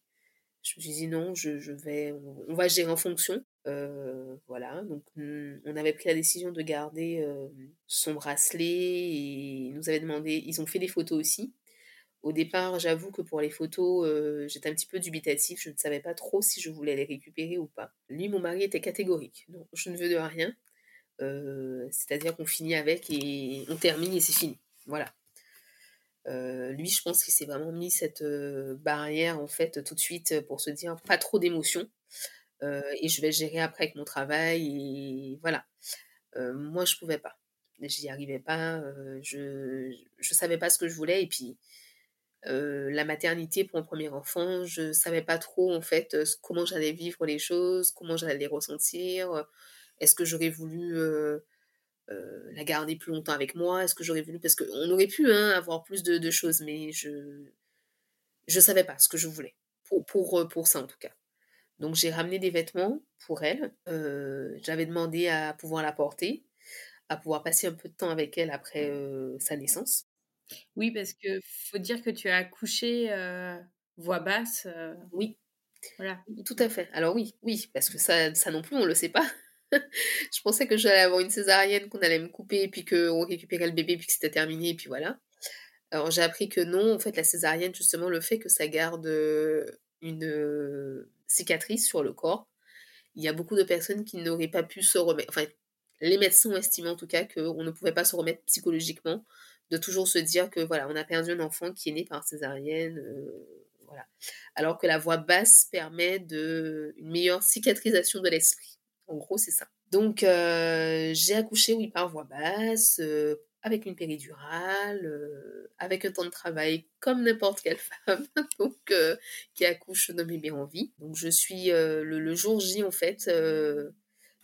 Je me suis dit non, je, vais. On, va gérer en fonction. Euh, voilà. Donc, on avait pris la décision de garder euh, son bracelet et ils nous avaient demandé. Ils ont fait des photos aussi. Au départ, j'avoue que pour les photos, j'étais un petit peu dubitatif. Je ne savais pas trop si je voulais les récupérer ou pas. Lui, mon mari, était catégorique. Je ne veux de rien. Euh, c'est-à-dire qu'on finit avec et on termine et c'est fini. Voilà. Euh, lui, je pense qu'il s'est vraiment mis cette euh, barrière en fait tout de suite pour se dire pas trop d'émotions et je vais gérer après avec mon travail et voilà. moi, je pouvais pas, j'y arrivais pas, je je savais pas ce que je voulais et puis la maternité pour mon premier enfant, je savais pas trop en fait comment j'allais vivre les choses, comment j'allais les ressentir. Est-ce que j'aurais voulu la garder plus longtemps avec moi Est-ce que j'aurais voulu parce qu'on aurait pu hein, avoir plus de, choses, mais je je savais pas ce que je voulais pour pour, pour ça en tout cas. Donc j'ai ramené des vêtements pour elle. J'avais demandé à pouvoir la porter, à pouvoir passer un peu de temps avec elle après sa naissance. Oui, parce que faut dire que tu as accouché voix basse. Oui. Voilà. Tout à fait. Alors oui, oui, parce que ça, ça non plus, on le sait pas. je pensais que j'allais avoir une césarienne, qu'on allait me couper, puis qu'on récupérait le bébé, puis que c'était terminé, et puis voilà. Alors j'ai appris que non, en fait, la césarienne, justement, le fait que ça garde euh, une euh, cicatrice sur le corps, il y a beaucoup de personnes qui n'auraient pas pu se remettre. Enfin, les médecins ont estimé en tout cas qu'on ne pouvait pas se remettre psychologiquement, de toujours se dire que voilà, on a perdu un enfant qui est né par césarienne. Euh, voilà. Alors que la voix basse permet de, une meilleure cicatrisation de l'esprit. En gros, c'est ça. Donc, euh, j'ai accouché, oui, par voie basse, euh, avec une péridurale, euh, avec un temps de travail comme n'importe quelle femme, donc qui accouche d'un bébé en vie. Donc, je suis le, jour J, en fait,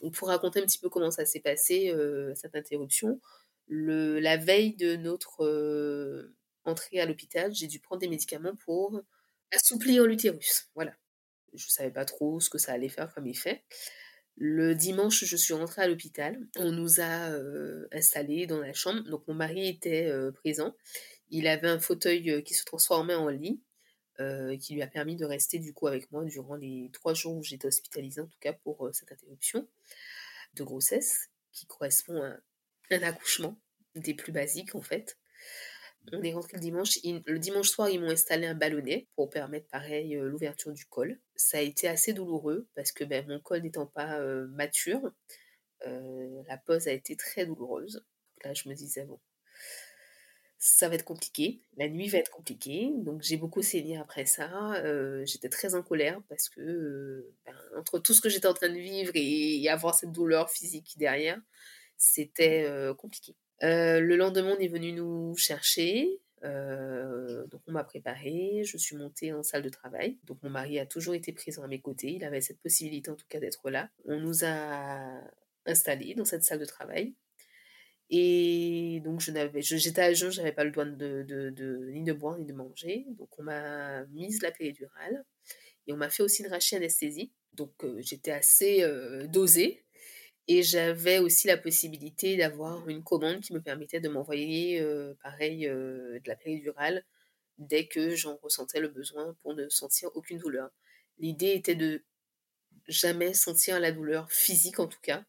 donc pour raconter un petit peu comment ça s'est passé, cette interruption, le, la veille de notre entrée à l'hôpital, j'ai dû prendre des médicaments pour assouplir l'utérus. Voilà. Je ne savais pas trop ce que ça allait faire comme effet. Le dimanche, je suis rentrée à l'hôpital. On nous a euh, installés dans la chambre. Donc mon mari était euh, présent. Il avait un fauteuil euh, qui se transformait en lit, qui lui a permis de rester du coup avec moi durant les trois jours où j'étais hospitalisée, en tout cas pour cette interruption de grossesse, qui correspond à un accouchement des plus basiques en fait. On est rentré le dimanche. le dimanche soir, ils m'ont installé un ballonnet pour permettre, pareil, euh, l'ouverture du col. Ça a été assez douloureux parce que ben, mon col n'étant pas euh, mature, euh, la pose a été très douloureuse. là, je me disais, bon, ça va être compliqué. La nuit va être compliquée. Donc, j'ai beaucoup saigné après ça. j'étais très en colère parce que, ben, entre tout ce que j'étais en train de vivre et avoir cette douleur physique derrière, c'était compliqué. Euh, le lendemain, on est venu nous chercher. Euh, donc on m'a préparé, je suis montée en salle de travail. Donc mon mari a toujours été présent à mes côtés, il avait cette possibilité en tout cas d'être là. On nous a installés dans cette salle de travail. Et donc je n'avais, j'étais à jeun, j'avais pas le droit de, ni de boire ni de manger. Donc on m'a mise la péridurale et on m'a fait aussi une rachis anesthésie. Donc euh, j'étais assez dosée et j'avais aussi la possibilité d'avoir une commande qui me permettait de m'envoyer, euh, pareil, euh, de la péridurale dès que j'en ressentais le besoin pour ne sentir aucune douleur. L'idée était de jamais sentir la douleur physique en tout cas,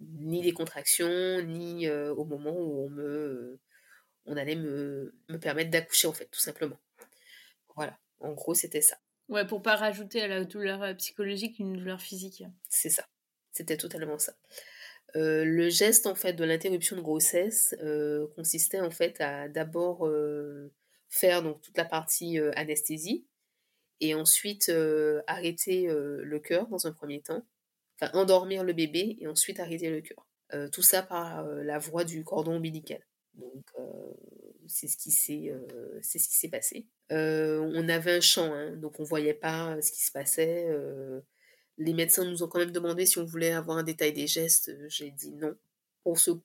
ni les contractions, ni euh, au moment où on me, on allait me, me permettre d'accoucher en fait, tout simplement. Voilà, en gros c'était ça. Ouais, pour pas rajouter à la douleur psychologique une douleur physique. C'est ça. C'était totalement ça. Euh, le geste en fait de l'interruption de grossesse euh, consistait en fait à d'abord euh, faire donc toute la partie anesthésie et ensuite arrêter le cœur dans un premier temps, enfin endormir le bébé et ensuite arrêter le cœur. tout ça par la voie du cordon ombilical. Donc, c'est ce qui s'est passé. on avait un champ, hein, donc on voyait pas ce qui se passait. Les médecins nous ont quand même demandé si on voulait avoir un détail des gestes. J'ai dit non.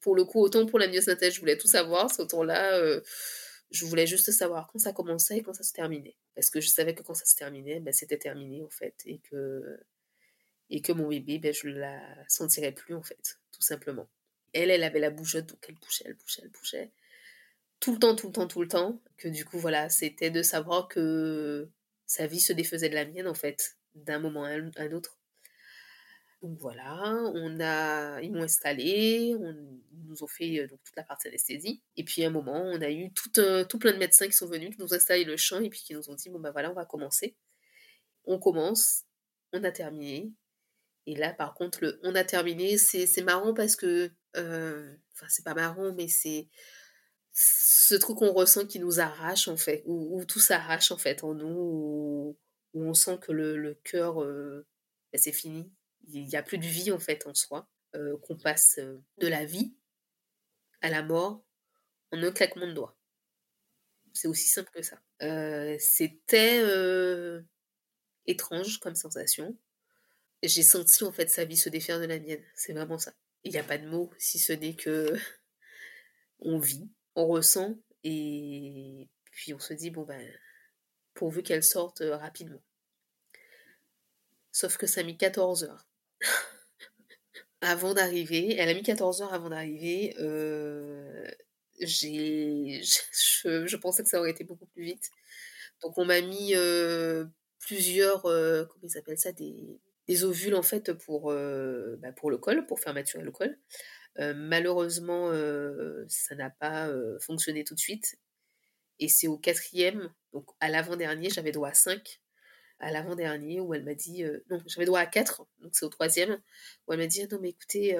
Pour, le coup, autant pour la myosynthèse, je voulais tout savoir. Ce temps-là, je voulais juste savoir quand ça commençait et quand ça se terminait. Parce que je savais que quand ça se terminait, ben, c'était terminé en fait. Et que, et que mon bébé, ben, je la sentirais plus en fait, tout simplement. Elle, elle avait la bougeotte, donc elle bougeait, elle bougeait, elle bougeait tout le temps, tout le temps, tout le temps, que du coup, voilà, c'était de savoir que sa vie se défaisait de la mienne, en fait, d'un moment à un autre. Donc voilà, on a, ils m'ont installé, on, ils nous ont fait euh, toute la partie anesthésie. Et puis à un moment, on a eu tout, tout plein de médecins qui sont venus, qui nous ont installé le champ et puis qui nous ont dit, bon ben voilà, on va commencer. On commence, on a terminé. Et là, par contre, on a terminé, c'est marrant parce que, euh, enfin, c'est pas marrant, mais c'est ce truc qu'on ressent qui nous arrache en fait, où, tout s'arrache en fait en nous, où, on sent que le, le cœur, euh, ben, c'est fini, il n'y a plus de vie en fait en soi, euh, qu'on passe euh, de la vie à la mort en un claquement de doigts. C'est aussi simple que ça. C'était étrange comme sensation. J'ai senti en fait sa vie se défaire de la mienne. C'est vraiment ça. Il n'y a pas de mots si ce n'est que on vit, on ressent et puis on se dit bon ben pourvu qu'elle sorte euh, rapidement. Sauf que ça a mis 14 heures. Avant d'arriver, elle a mis 14 heures avant d'arriver. Euh, j'ai, je, pensais que ça aurait été beaucoup plus vite. Donc on m'a mis euh, plusieurs, comment ils appellent ça, des, ovules en fait pour, bah, pour le col, pour faire maturer le col. Euh, malheureusement, euh, ça n'a pas euh, fonctionné tout de suite. Et c'est au quatrième, donc à l'avant-dernier, j'avais droit à 5. À l'avant-dernier, où elle m'a dit. non, j'avais droit à 4, donc c'est au troisième, où elle m'a dit Non, mais écoutez,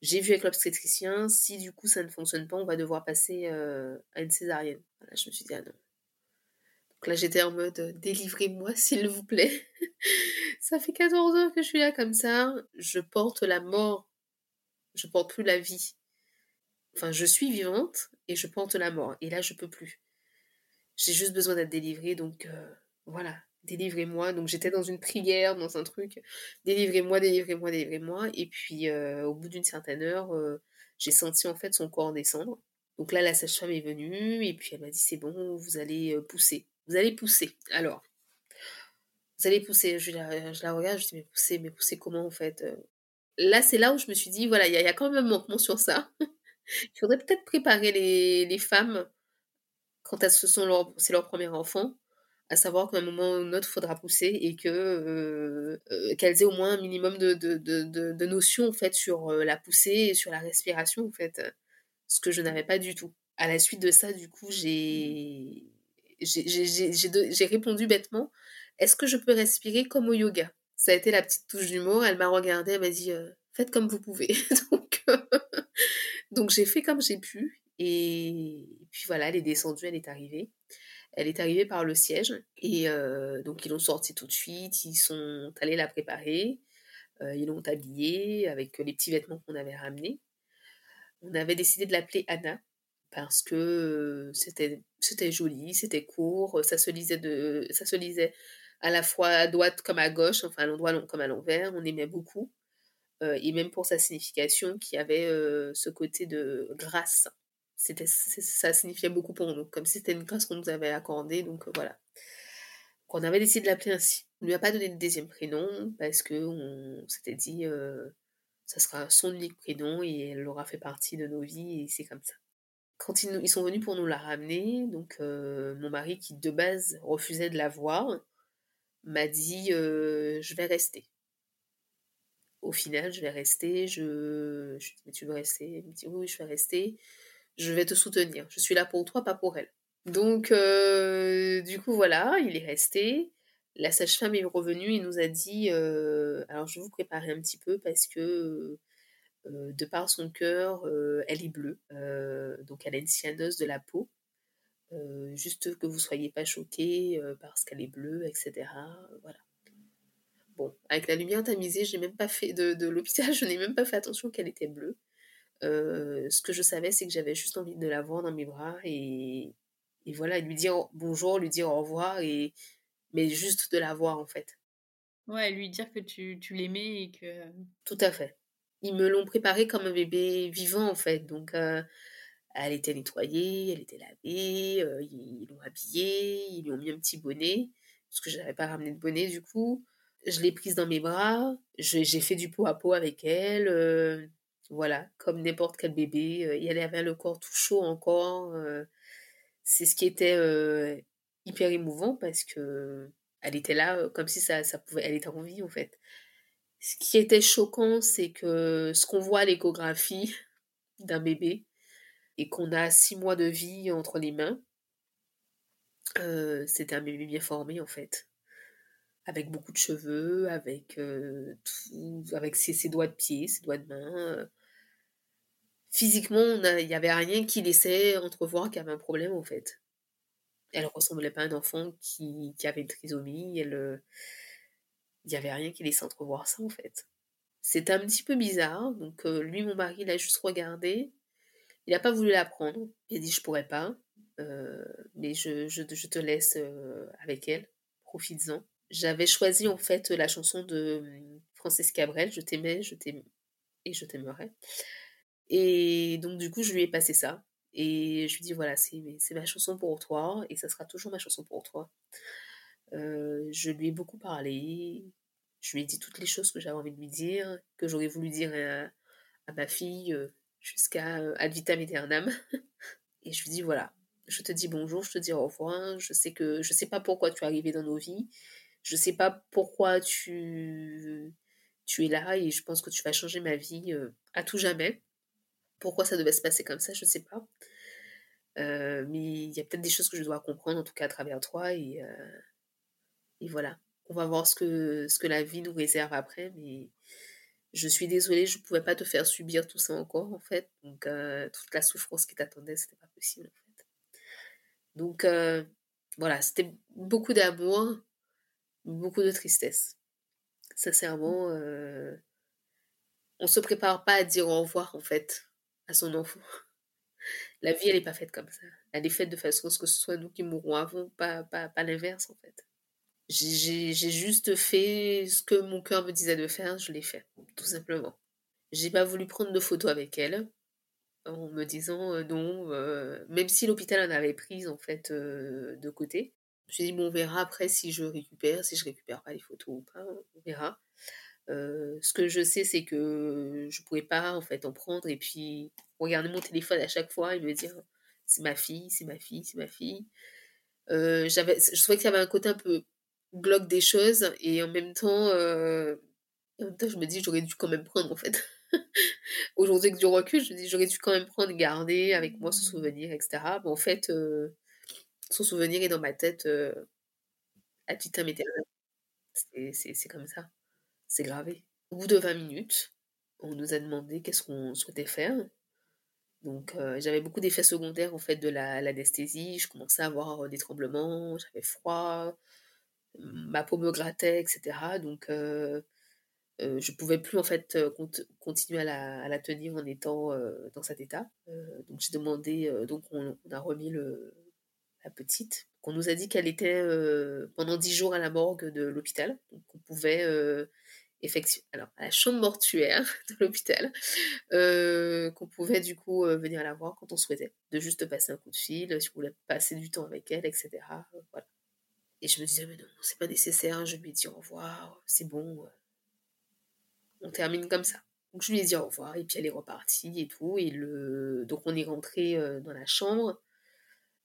j'ai vu avec l'obstétricien, si du coup ça ne fonctionne pas, on va devoir passer à une césarienne. Voilà, je me suis dit Ah non. Donc là, j'étais en mode Délivrez-moi, s'il vous plaît. ça fait 14 heures que je suis là comme ça. Je porte la mort je porte plus la vie. Enfin, je suis vivante et je porte la mort. Et là, je peux plus. J'ai juste besoin d'être délivrée, donc euh, voilà, délivrez-moi. Donc j'étais dans une prière, dans un truc, délivrez-moi, délivrez-moi, délivrez-moi. Et puis euh, au bout d'une certaine heure, euh, j'ai senti en fait son corps descendre. Donc là, la sage-femme est venue et puis elle m'a dit c'est bon, vous allez pousser. Vous allez pousser. Alors, vous allez pousser. Je la, regarde, je dis mais pousser, mais pousser comment en fait là, c'est là où je me suis dit, voilà, il y, a quand même un manquement sur ça. il faudrait peut-être préparer les, femmes quand elles se sont c'est leur premier enfant, à savoir qu'à un moment ou un autre, il faudra pousser et que euh, euh, qu'elles aient au moins un minimum de, de, de, notions en fait sur euh, la poussée et sur la respiration en fait, ce que je n'avais pas du tout. À la suite de ça, du coup, j'ai répondu bêtement, est-ce que je peux respirer comme au yoga? Ça a été la petite touche d'humour. Elle m'a regardée, elle m'a dit faites comme vous pouvez. donc, donc j'ai fait comme j'ai pu. Et... puis voilà, elle est descendue, elle est arrivée. Elle est arrivée par le siège. Et euh, donc ils l'ont sortie tout de suite. Ils sont allés la préparer. ils l'ont habillée avec les petits vêtements qu'on avait ramenés. On avait décidé de l'appeler Anna parce que c'était c'était joli, c'était court, ça se lisait de à la fois à droite comme à gauche, enfin à l'endroit comme à l'envers, on aimait beaucoup. Euh, et même pour sa signification qui avait euh, ce côté de grâce. Ça signifiait beaucoup pour nous, comme si c'était une grâce qu'on nous avait accordée, donc euh, voilà. On avait décidé de l'appeler ainsi. On ne lui a pas donné de deuxième prénom parce que on s'était dit ça sera son unique prénom et elle aura fait partie de nos vies et c'est comme ça. Quand ils, sont venus pour nous la ramener, donc mon mari qui de base refusait de la voir, m'a dit je vais rester. Au final, je vais rester. Je, je dis mais tu veux rester? Il me dit oui, je vais rester. Je vais te soutenir. Je suis là pour toi, pas pour elle. Donc, du coup, voilà, il est resté. La sage-femme est revenue et nous a dit alors je vais vous préparer un petit peu parce que de par son cœur, elle est bleue. donc, elle a une cyanose de la peau. Euh, juste que vous soyez pas choqués euh, parce qu'elle est bleue, etc. Voilà. Bon, avec la lumière tamisée, j'ai même pas fait de, de l'hôpital, je n'ai même pas fait attention qu'elle était bleue. Ce que je savais, c'est que j'avais juste envie de la voir dans mes bras et, et voilà, lui dire bonjour, lui dire au revoir, et, mais juste de la voir en fait. Ouais, lui dire que tu, tu l'aimais et que... Tout à fait. Ils me l'ont préparé comme un bébé vivant en fait, donc elle était nettoyée, elle était lavée, euh, ils l'ont habillée, ils lui ont mis un petit bonnet, parce que je n'avais pas ramené de bonnet du coup. Je l'ai prise dans mes bras, j'ai fait du pot à pot avec elle, euh, voilà, comme n'importe quel bébé. Elle avait le corps tout chaud encore. C'est ce qui était hyper émouvant parce que elle était là comme si ça, pouvait, elle était en vie en fait. Ce qui était choquant, c'est que ce qu'on voit à l'échographie d'un bébé, et qu'on a six mois de vie entre les mains, c'était un bébé bien formé en fait. Avec beaucoup de cheveux, avec, euh, avec ses, doigts de pied, ses doigts de main. Physiquement, il n'y avait rien qui laissait entrevoir qu'il y avait un problème en fait. Elle ressemblait pas à un enfant qui, avait une trisomie. Euh, il n'y avait rien qui laissait entrevoir ça en fait. C'était un petit peu bizarre. Donc lui, mon mari, il a juste regardé. Il n'a pas voulu la prendre. Il a dit je pourrais pas, euh, mais je, je, te laisse euh, avec elle. Profites-en. J'avais choisi en fait la chanson de hum, Francis Cabrel, Je t'aimais, je t'aime et je t'aimerai. Et donc du coup je lui ai passé ça. Et je lui ai dit voilà, c'est ma chanson pour toi et ça sera toujours ma chanson pour toi. Euh, je lui ai beaucoup parlé. Je lui ai dit toutes les choses que j'avais envie de lui dire, que j'aurais voulu dire à, à ma fille jusqu'à euh, ad vitam aeternam. Et je lui dis voilà, je te dis bonjour, je te dis au revoir. Je sais que je sais pas pourquoi tu es arrivé dans nos vies. Je sais pas pourquoi tu tu es là et je pense que tu vas changer ma vie euh, à tout jamais. Pourquoi ça devait se passer comme ça, je sais pas. Euh, mais il y a peut-être des choses que je dois comprendre, en tout cas à travers toi. Et, et voilà. On va voir ce que, ce que la vie nous réserve après. Mais je suis désolée, je ne pouvais pas te faire subir tout ça encore, en fait. Donc, euh, toute la souffrance qui t'attendait, c'était pas possible, en fait. Donc, euh, voilà, c'était beaucoup d'amour, beaucoup de tristesse. Sincèrement, euh, on se prépare pas à dire au revoir, en fait, à son enfant. La vie, elle n'est pas faite comme ça. Elle est faite de façon à ce que ce soit nous qui mourrons avant, pas, pas, pas l'inverse, en fait. J'ai juste fait ce que mon cœur me disait de faire, je l'ai fait, tout simplement. J'ai pas voulu prendre de photos avec elle, en me disant euh, non, euh, même si l'hôpital en avait prise en fait euh, de côté. Je me suis dit, bon, on verra après si je récupère, si je récupère pas les photos ou pas, on verra. ce que je sais, c'est que je pouvais pas en en prendre et puis regarder mon téléphone à chaque fois et me dire c'est ma fille, c'est ma fille, c'est ma fille. j'avais, je trouvais qu'il y avait un côté un peu bloque des choses et en même temps, euh, en même temps je me dis j'aurais dû quand même prendre en fait. Aujourd'hui que du recul, je me dis j'aurais dû quand même prendre, garder avec moi ce souvenir, etc. Mais en fait, euh, son souvenir est dans ma tête euh, à titre éternel. C'est comme ça. C'est gravé. Au bout de 20 minutes, on nous a demandé qu'est-ce qu'on souhaitait faire. Donc j'avais beaucoup d'effets secondaires en fait de l'anesthésie. je commençais à avoir des tremblements, j'avais froid, ma peau me grattait, etc. Donc, euh, euh, je pouvais plus en fait euh, continuer à la, tenir en étant dans cet état. donc, j'ai demandé, donc on, a remis le, la petite. On nous a dit qu'elle était pendant dix jours à la morgue de l'hôpital. Donc, on pouvait effectuer, alors à la chambre mortuaire de l'hôpital, qu'on pouvait du coup venir la voir quand on souhaitait, de juste passer un coup de fil, si on voulait passer du temps avec elle, etc. voilà. Et je me disais, mais non, c'est pas nécessaire, je lui ai dit au revoir, c'est bon. On termine comme ça. Donc je lui ai dit au revoir, et puis elle est repartie et tout. Et le... Donc on est rentré euh, dans la chambre.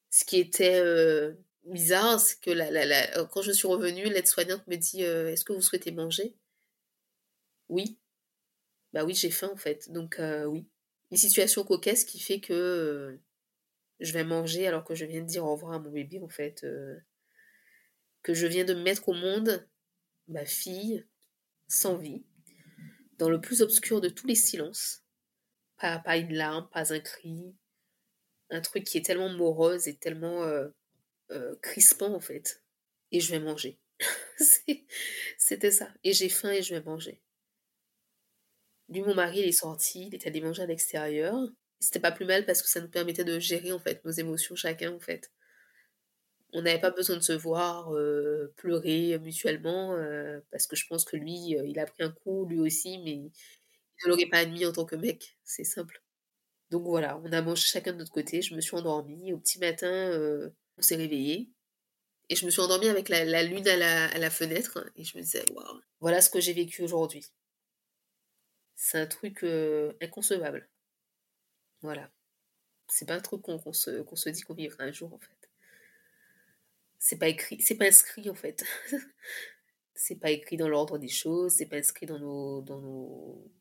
Ce qui était euh, bizarre, c'est que la... quand je suis revenue, l'aide-soignante me dit euh, Est-ce que vous souhaitez manger? Oui. Bah oui, j'ai faim en fait. Donc oui. Une situation cocasse qui fait que je vais manger alors que je viens de dire au revoir à mon bébé en fait que je viens de mettre au monde, ma fille, sans vie, dans le plus obscur de tous les silences. Pas, pas une larme, pas un cri, un truc qui est tellement morose et tellement euh, euh, crispant en fait. Et je vais manger. C'était ça. Et j'ai faim et je vais manger. Lui, mon mari, il est sorti, il était allé manger à l'extérieur. C'était pas plus mal parce que ça nous permettait de gérer en fait nos émotions chacun en fait. On n'avait pas besoin de se voir euh, pleurer mutuellement parce que je pense que lui, il a pris un coup lui aussi, mais il ne l'aurait pas admis en tant que mec, c'est simple. Donc voilà, on a mangé chacun de notre côté, je me suis endormie. Au petit matin, on s'est réveillé. Et je me suis endormie avec la, lune à la, fenêtre et je me disais, waouh, voilà ce que j'ai vécu aujourd'hui. C'est un truc inconcevable. Voilà. C'est pas un truc qu'on se, se, dit qu'on vivra un jour en fait c'est pas écrit, c'est pas inscrit en fait. c'est pas écrit dans l'ordre des choses, c'est pas inscrit dans nos, dans nos,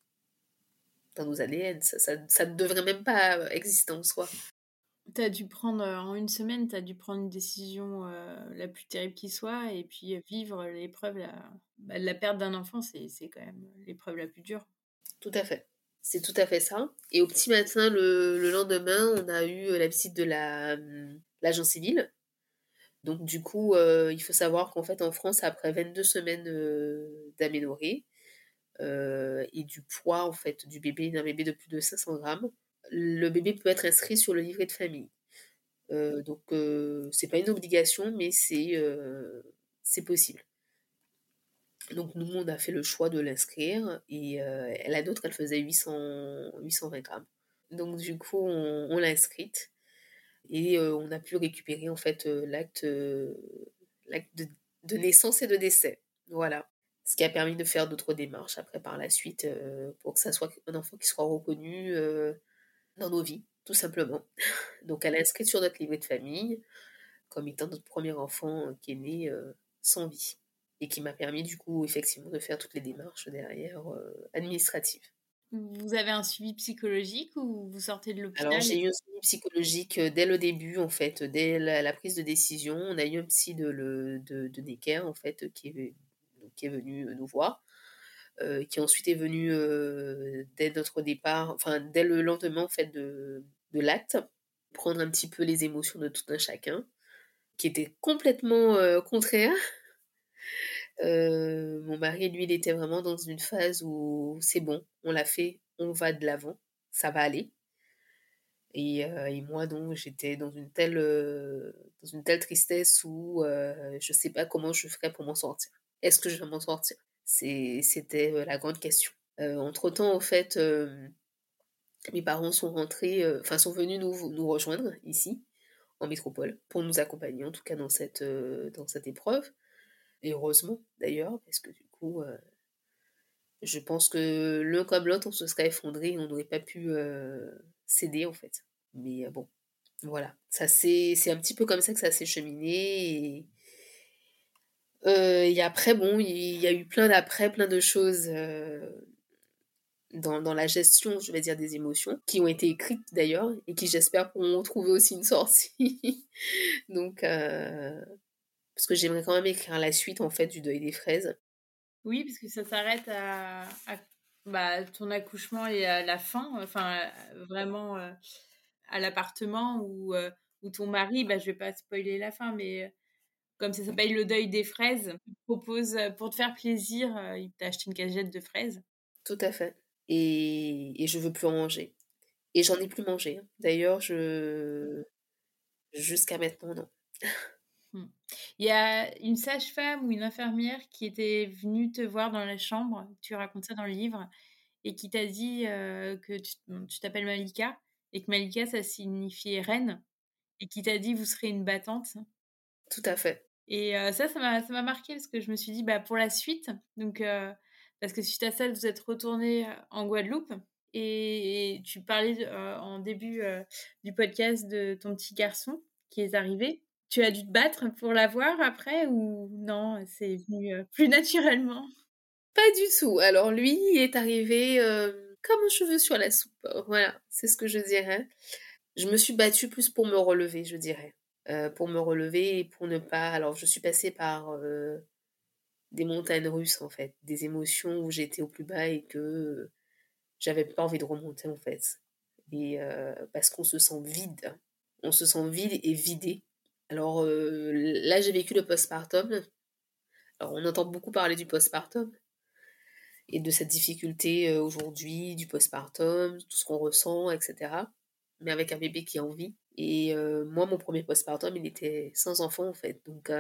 dans nos ADN. Ça, ça, ça, ne devrait même pas exister en soi. Tu as dû prendre, euh, en une semaine, tu as dû prendre une décision euh, la plus terrible qui soit, et puis vivre l'épreuve, la, bah, la perte d'un enfant, c'est quand même l'épreuve la plus dure. Tout à fait. C'est tout à fait ça. Et au petit matin, le, le lendemain, on a eu la visite de hum, l'agent civil donc du coup, euh, il faut savoir qu'en fait en France, après 22 semaines euh, d'aménorrhée euh, et du poids en fait du bébé, d'un bébé de plus de 500 grammes, le bébé peut être inscrit sur le livret de famille. donc c'est pas une obligation, mais c'est c'est possible. Donc nous, on a fait le choix de l'inscrire et la nôtre, elle faisait 800, 820 grammes. Donc du coup, on, on l'a inscrite. Et on a pu récupérer en fait l'acte de, de, naissance et de décès. Voilà. Ce qui a permis de faire d'autres démarches après par la suite pour que ça soit un enfant qui soit reconnu dans nos vies, tout simplement. Donc elle a inscrit sur notre livret de famille comme étant notre premier enfant qui est né sans vie et qui m'a permis du coup effectivement de faire toutes les démarches derrière administratives. Vous avez un suivi psychologique ou vous sortez de l'hôpital Alors, j'ai eu un suivi psychologique dès le début, en fait, dès la, prise de décision. On a eu un psy de, le, de, de Necker, en fait, qui est, qui est venu nous voir, qui ensuite est venu dès notre départ, enfin, dès le lendemain, en fait, de, l'acte, prendre un petit peu les émotions de tout un chacun, qui était complètement contraire. Euh, mon mari, lui, il était vraiment dans une phase où c'est bon, on l'a fait, on va de l'avant, ça va aller. Et, euh, moi, donc, j'étais dans une telle, euh, dans une telle tristesse où je ne sais pas comment je ferais pour m'en sortir. Est-ce que je vais m'en sortir? C'était la grande question. entre-temps, au fait, mes parents sont rentrés, enfin, sont venus nous, nous rejoindre ici, en métropole, pour nous accompagner, en tout cas dans cette, dans cette épreuve heureusement d'ailleurs, parce que du coup, je pense que l'un comme l'autre, on se serait effondré, on n'aurait pas pu céder en fait. Mais bon, voilà. Ça c'est un petit peu comme ça que ça s'est cheminé. Et, après, bon, il y a eu plein d'après, plein de choses dans, dans, la gestion, je vais dire, des émotions, qui ont été écrites d'ailleurs, et qui j'espère pourront trouver aussi une sortie. Donc, parce que j'aimerais quand même écrire la suite en fait du deuil des fraises. Oui, parce que ça s'arrête à, bah, ton accouchement et à la fin, enfin vraiment euh, à l'appartement où, euh, où ton mari, bah, je vais pas spoiler la fin, mais euh, comme ça s'appelle le deuil des fraises, il propose pour te faire plaisir, il t'a acheté une cagette de fraises. Tout à fait. Et, et je veux plus en manger. Et j'en ai plus mangé. Hein. D'ailleurs, je jusqu'à maintenant non. Mmh. Il y a une sage-femme ou une infirmière qui était venue te voir dans la chambre, tu racontes ça dans le livre, et qui t'a dit que tu t'appelles Malika, et que Malika, ça signifiait reine, et qui t'a dit vous serez une battante. Tout à fait. Et ça, ça m'a marqué parce que je me suis dit, bah, pour la suite, donc, parce que suite à ça, vous êtes retourné en Guadeloupe, et, tu parlais en début du podcast de ton petit garçon qui est arrivé. Tu as dû te battre pour l'avoir après ou non, c'est venu plus naturellement? Pas du tout. Alors lui est arrivé comme un cheveu sur la soupe. Voilà, c'est ce que je dirais. Je me suis battue plus pour me relever, je dirais. Pour me relever et pour ne pas... Alors je suis passée par des montagnes russes en fait, des émotions où j'étais au plus bas et que j'avais pas envie de remonter en fait. Et parce qu'on se sent vide, on se sent vide et vidé alors là, j'ai vécu le postpartum. Alors on entend beaucoup parler du postpartum. et de cette difficulté aujourd'hui, du postpartum, tout ce qu'on ressent, etc. Mais avec un bébé qui a envie. Et moi, mon premier postpartum, il était sans enfant en fait. Donc,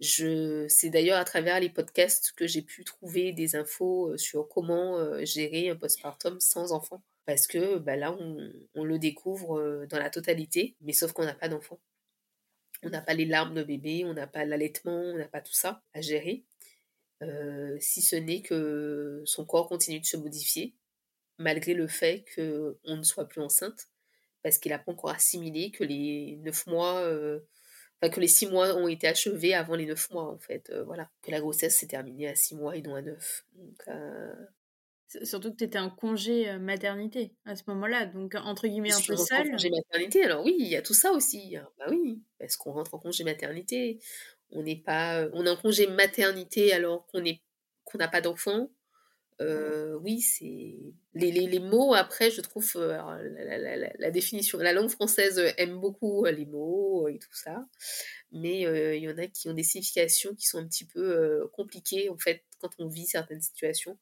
je... c'est d'ailleurs à travers les podcasts que j'ai pu trouver des infos sur comment gérer un postpartum sans enfant. Parce que bah, là, on, le découvre dans la totalité, mais sauf qu'on n'a pas d'enfant. On n'a pas les larmes de bébé, on n'a pas l'allaitement, on n'a pas tout ça à gérer. Si ce n'est que son corps continue de se modifier, malgré le fait qu'on ne soit plus enceinte, parce qu'il n'a pas encore assimilé que les neuf mois, euh, enfin que les six mois ont été achevés avant les neuf mois, en fait. Euh, voilà, que la grossesse s'est terminée à six mois et non à neuf. Surtout que tu étais en congé maternité à ce moment-là, donc entre guillemets un peu seule. En congé maternité, alors oui, il y a tout ça aussi. Hein. Bah oui, parce qu'on rentre en congé maternité, on n'est pas, on est en congé maternité alors qu'on est qu'on n'a pas d'enfant. Euh, oui, c'est les, les, les, mots après, je trouve la, la, définition, la langue française aime beaucoup les mots et tout ça, mais il y en a qui ont des significations qui sont un petit peu compliquées en fait quand on vit certaines situations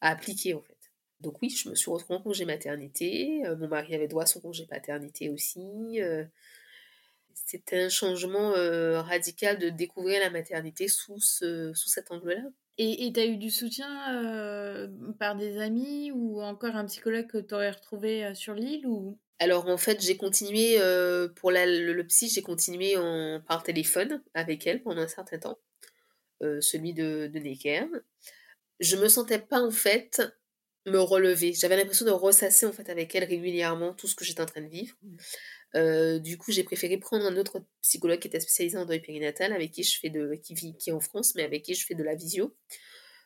à appliquer en fait. Donc oui, je me suis retrouvée en congé maternité. mon mari avait droit à son congé paternité aussi. c'était un changement radical de découvrir la maternité sous, ce, sous cet angle-là. Et tu as eu du soutien par des amis ou encore un psychologue que tu aurais retrouvé sur l'île ou... Alors en fait, j'ai continué, pour la, le, psy, j'ai continué en, par téléphone avec elle pendant un certain temps, celui de, de Necker je me sentais pas en fait me relever. J'avais l'impression de ressasser en fait avec elle régulièrement tout ce que j'étais en train de vivre. Euh, du coup, j'ai préféré prendre un autre psychologue qui était spécialisé en deuil périnatal, avec qui je fais de, qui vit, qui est en France, mais avec qui je fais de la visio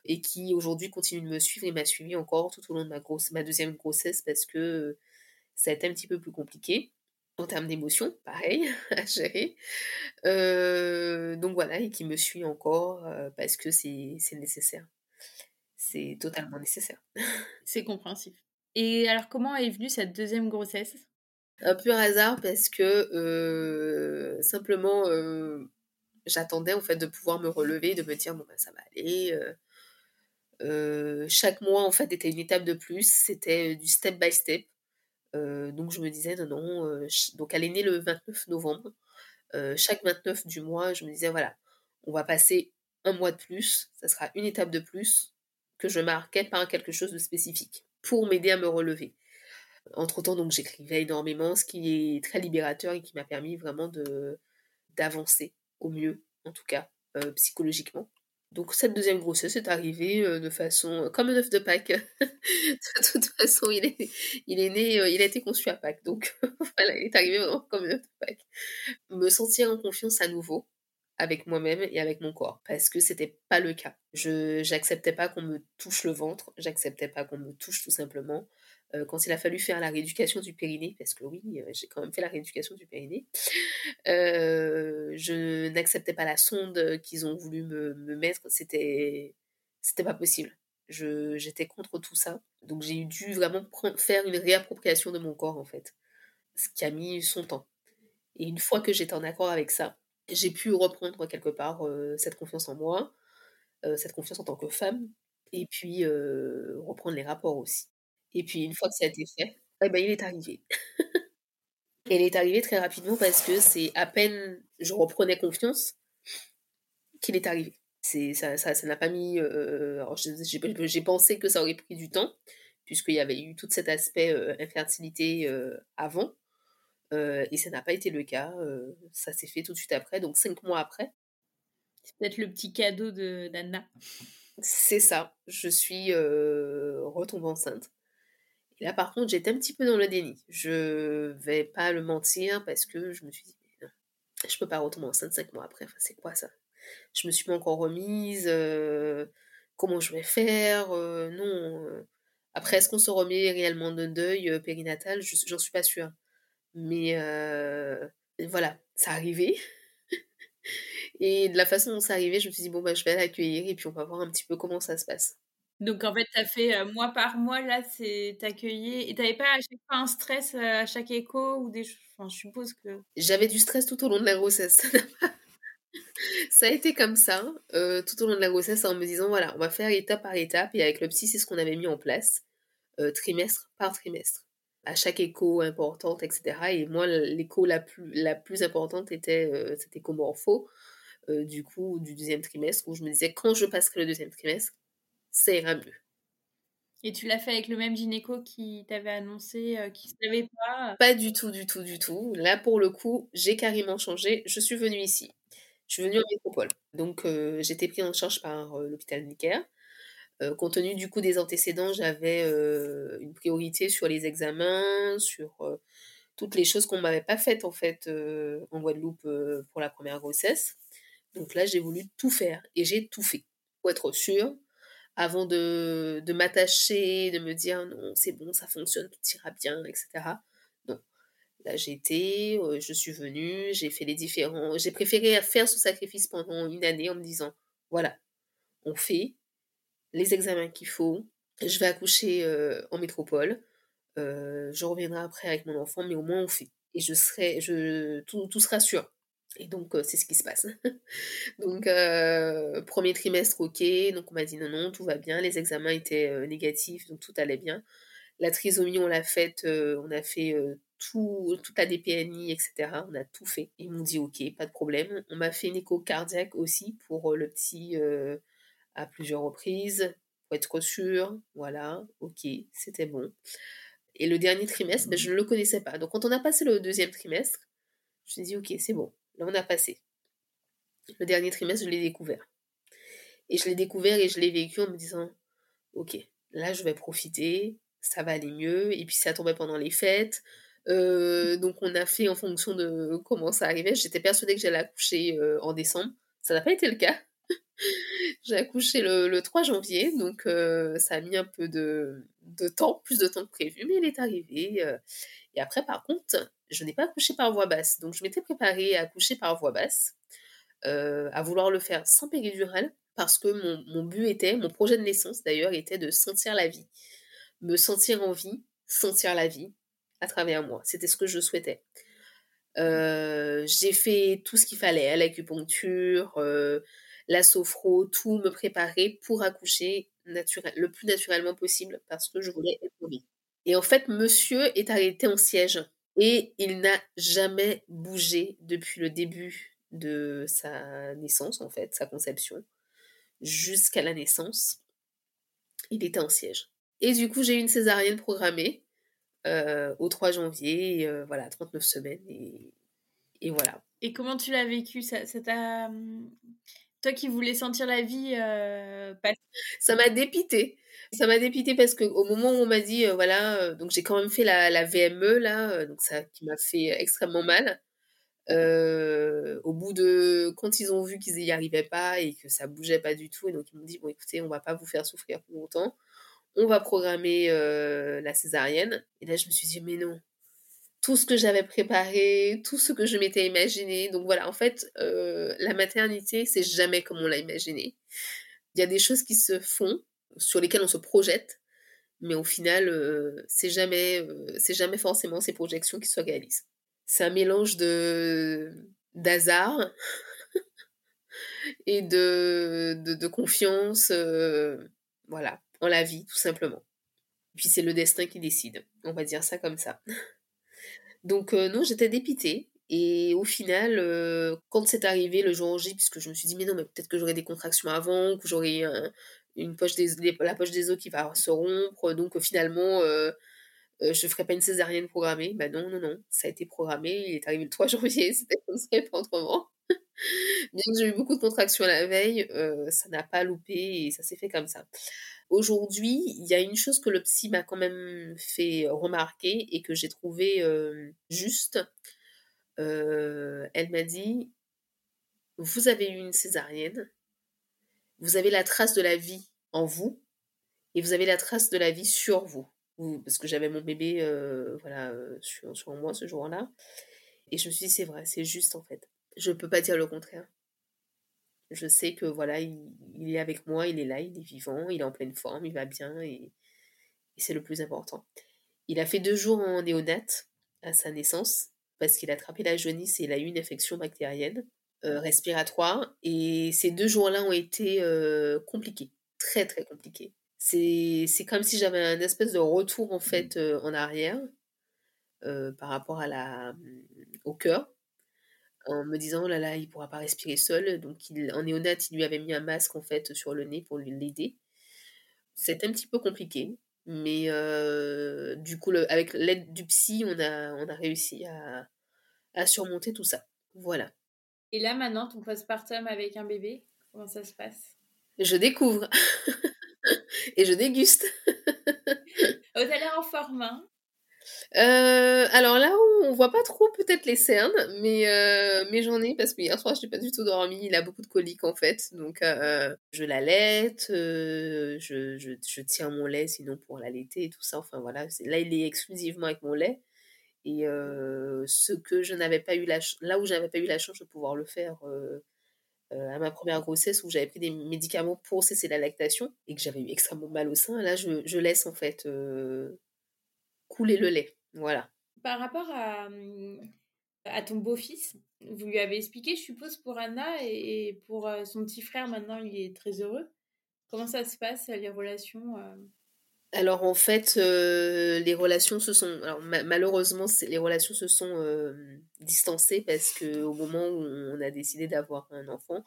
et qui aujourd'hui continue de me suivre et m'a suivi encore tout au long de ma grosse, ma deuxième grossesse parce que ça a été un petit peu plus compliqué en termes d'émotions, pareil, à gérer. Euh, donc voilà, et qui me suit encore euh, parce que c'est nécessaire c'est totalement nécessaire. c'est compréhensif. Et alors, comment est venue cette deuxième grossesse? Un pur hasard parce que euh, simplement, euh, j'attendais en fait de pouvoir me relever, de me dire bon ben ça va aller. Euh, chaque mois en fait était une étape de plus, c'était du step by step. donc je me disais non non. donc elle est née le 29 novembre. chaque 29 du mois, je me disais voilà, on va passer un mois de plus, ça sera une étape de plus que je marquais par quelque chose de spécifique pour m'aider à me relever. Entre-temps, donc j'écrivais énormément, ce qui est très libérateur et qui m'a permis vraiment de d'avancer au mieux, en tout cas, euh, psychologiquement. Donc cette deuxième grossesse est arrivée euh, de façon comme un œuf de Pâques. de toute façon, il est, il est né, euh, il a été conçu à Pâques, donc voilà, il est arrivé vraiment comme un œuf de Pâques. Me sentir en confiance à nouveau, avec moi-même et avec mon corps parce que c'était pas le cas. Je j'acceptais pas qu'on me touche le ventre, j'acceptais pas qu'on me touche tout simplement. Euh, quand il a fallu faire la rééducation du périnée, parce que oui, euh, j'ai quand même fait la rééducation du périnée, euh, je n'acceptais pas la sonde qu'ils ont voulu me, me mettre, c'était c'était pas possible. Je j'étais contre tout ça, donc j'ai dû vraiment faire une réappropriation de mon corps en fait, ce qui a mis son temps. Et une fois que j'étais en accord avec ça, j'ai pu reprendre quelque part cette confiance en moi, cette confiance en tant que femme, et puis reprendre les rapports aussi. Et puis une fois que ça a été fait, eh ben, il est arrivé. et il est arrivé très rapidement parce que c'est à peine je reprenais confiance qu'il est arrivé. C'est, ça, ça, ça n'a pas mis. j'ai, pensé que ça aurait pris du temps, puisqu'il y avait eu tout cet aspect infertilité avant. Euh, et ça n'a pas été le cas. Euh, ça s'est fait tout de suite après, donc cinq mois après. C'est peut-être le petit cadeau d'Anna. C'est ça. Je suis euh, retombée enceinte. Et là, par contre, j'étais un petit peu dans le déni. Je vais pas le mentir parce que je me suis dit, non, je peux pas retomber enceinte cinq mois après. Enfin, c'est quoi ça? Je me suis pas encore remise. comment je vais faire Non. Après, est-ce qu'on se remet réellement d'un deuil périnatal? J'en suis pas sûre. Mais voilà, ça arrivait. et de la façon dont ça arrivait, je me suis dit, bon, bah, je vais l'accueillir et puis on va voir un petit peu comment ça se passe. Donc en fait, tu as fait mois par mois, là, c'est t'accueillir. Et t'avais pas un stress à chaque écho ou des Enfin, je suppose que. J'avais du stress tout au long de la grossesse. ça a été comme ça tout au long de la grossesse en me disant voilà, on va faire étape par étape. Et avec le psy, c'est ce qu'on avait mis en place, trimestre par trimestre. À chaque écho importante, etc. Et moi, l'écho la plus, la plus importante était cet écho du coup, du deuxième trimestre, où je me disais quand je passerai le deuxième trimestre, ira mieux. Et tu l'as fait avec le même gynéco qui t'avait annoncé, qui ne savait pas Pas du tout, du tout, du tout. Là, pour le coup, j'ai carrément changé. Je suis venue ici. Je suis venue en métropole. Donc, euh, j'étais pris en charge par euh, l'hôpital Necker. Euh, compte tenu du coup des antécédents, j'avais une priorité sur les examens, sur toutes les choses qu'on ne m'avait pas faites en fait en Guadeloupe pour la première grossesse. Donc là, j'ai voulu tout faire et j'ai tout fait pour être sûre avant de, m'attacher, de me dire non, c'est bon, ça fonctionne, tout ira bien, etc. Là, j'étais, euh, je suis venue, j'ai fait les différents. J'ai préféré faire ce sacrifice pendant une année en me disant voilà, on fait les examens qu'il faut. Je vais accoucher euh, en métropole. Euh, je reviendrai après avec mon enfant, mais au moins on fait. Et je serai, je, tout, tout sera sûr. Et donc, c'est ce qui se passe. donc, premier trimestre, ok. Donc, on m'a dit non, non, tout va bien. Les examens étaient négatifs, donc tout allait bien. La trisomie, on l'a faite, on a fait tout, toute la DPNI, etc. On a tout fait. Ils m'ont dit ok, pas de problème. On m'a fait une écho cardiaque aussi pour euh, le petit euh, à plusieurs reprises, pour être sûr. Voilà, ok, c'était bon. Et le dernier trimestre, ben, je ne le connaissais pas. Donc quand on a passé le deuxième trimestre, je me suis dit ok, c'est bon. Là, on a passé. Le dernier trimestre, je l'ai découvert. Et je l'ai découvert et je l'ai vécu en me disant ok, là, je vais profiter, ça va aller mieux. Et puis ça tombait pendant les fêtes. Euh, donc on a fait en fonction de comment ça arrivait. J'étais persuadée que j'allais accoucher euh, en décembre. Ça n'a pas été le cas. J'ai accouché le, 3 janvier, donc euh, ça a mis un peu de, temps, plus de temps que prévu, mais il est arrivé. et après, par contre, je n'ai pas accouché par voie basse. Donc je m'étais préparée à accoucher par voie basse, à vouloir le faire sans péridurale, parce que mon, but était, mon projet de naissance d'ailleurs, était de sentir la vie. Me sentir en vie, sentir la vie, à travers moi. C'était ce que je souhaitais. Euh, j'ai fait tout ce qu'il fallait, l'acupuncture, euh, la sophro, tout me préparer pour accoucher naturel, le plus naturellement possible parce que je voulais être vie. Et en fait, monsieur est arrêté en siège et il n'a jamais bougé depuis le début de sa naissance, en fait, sa conception, jusqu'à la naissance. Il était en siège. Et du coup, j'ai eu une césarienne programmée euh, au 3 janvier, euh, voilà, 39 semaines, et, et, voilà. Et comment tu l'as vécu ça, t'a... Toi qui voulais sentir la vie euh, Ça m'a dépité. Ça m'a dépité parce qu'au moment où on m'a dit, voilà, donc j'ai quand même fait la, VME, là, donc ça qui m'a fait extrêmement mal. au bout de quand ils ont vu qu'ils n'y arrivaient pas et que ça bougeait pas du tout et donc ils m'ont dit bon écoutez on va pas vous faire souffrir pour longtemps on va programmer euh, la césarienne. Et là, je me suis dit, mais non, tout ce que j'avais préparé, tout ce que je m'étais imaginé. Donc voilà, en fait, euh, la maternité, c'est jamais comme on l'a imaginé. Il y a des choses qui se font, sur lesquelles on se projette, mais au final, euh, c'est jamais, c'est jamais forcément ces projections qui se réalisent. C'est un mélange de d'hasard et de, de, de confiance. voilà en la vie, tout simplement. Puis c'est le destin qui décide, on va dire ça comme ça. Donc euh, non, j'étais dépitée. Et au final, euh, quand c'est arrivé le jour J, puisque je me suis dit, mais non, mais peut-être que j'aurai des contractions avant, que j'aurai des, la poche des os qui va se rompre, donc finalement, euh, je ne ferai pas une césarienne programmée. Bah non, non, non, ça a été programmé, il est arrivé le 3 janvier, c'était comme ça, pas autrement. Bien que j'ai eu beaucoup de contractions la veille, ça n'a pas loupé et ça s'est fait comme ça. Aujourd'hui, il y a une chose que le psy m'a quand même fait remarquer et que j'ai trouvé euh, juste. Euh, elle m'a dit, vous avez eu une césarienne, vous avez la trace de la vie en vous et vous avez la trace de la vie sur vous. parce que j'avais mon bébé euh, sur, sur moi ce jour-là. Et je me suis dit, c'est vrai, c'est juste en fait. Je ne peux pas dire le contraire. Je sais que voilà, il, est avec moi, il est là, il est vivant, il est en pleine forme, il va bien et, c'est le plus important. Il a fait deux jours en néonate à sa naissance parce qu'il a attrapé la jaunisse et il a eu une infection bactérienne. respiratoire. Et ces deux jours-là ont été compliqués, très très compliqués. C'est comme si j'avais un espèce de retour en fait en arrière par rapport à la, au cœur en me disant oh là là il pourra pas respirer seul. Donc il, en néonate il lui avait mis un masque en fait sur le nez pour l'aider. C'était un petit peu compliqué mais du coup avec l'aide du psy on a on a réussi à, à surmonter tout ça. Voilà. Et là maintenant ton postpartum avec un bébé comment ça se passe? Je découvre. Et je déguste. Oh, t'as l'air en forme hein euh, alors là, on voit pas trop peut-être les cernes, mais, euh, mais j'en ai parce que hier soir, je n'ai pas du tout dormi. Il a beaucoup de coliques en fait. Donc, euh, je l'allaite, je, je, tiens mon lait sinon pour l'allaiter et tout ça. Enfin voilà, là, il est exclusivement avec mon lait. Et ce que je n'avais pas eu la là où j'avais pas eu la chance de pouvoir le faire à ma première grossesse où j'avais pris des médicaments pour cesser la lactation et que j'avais eu extrêmement mal au sein, là je, je laisse en fait couler le lait. Voilà. Par rapport à, mmh, à ton beau-fils, vous lui avez expliqué, je suppose, pour Anna et pour euh, son petit frère, maintenant, il est très heureux. Comment ça se passe, les relations euh? Alors en fait, euh, les relations se sont, alors malheureusement, les relations se sont distancées parce que au moment où on a décidé d'avoir un enfant,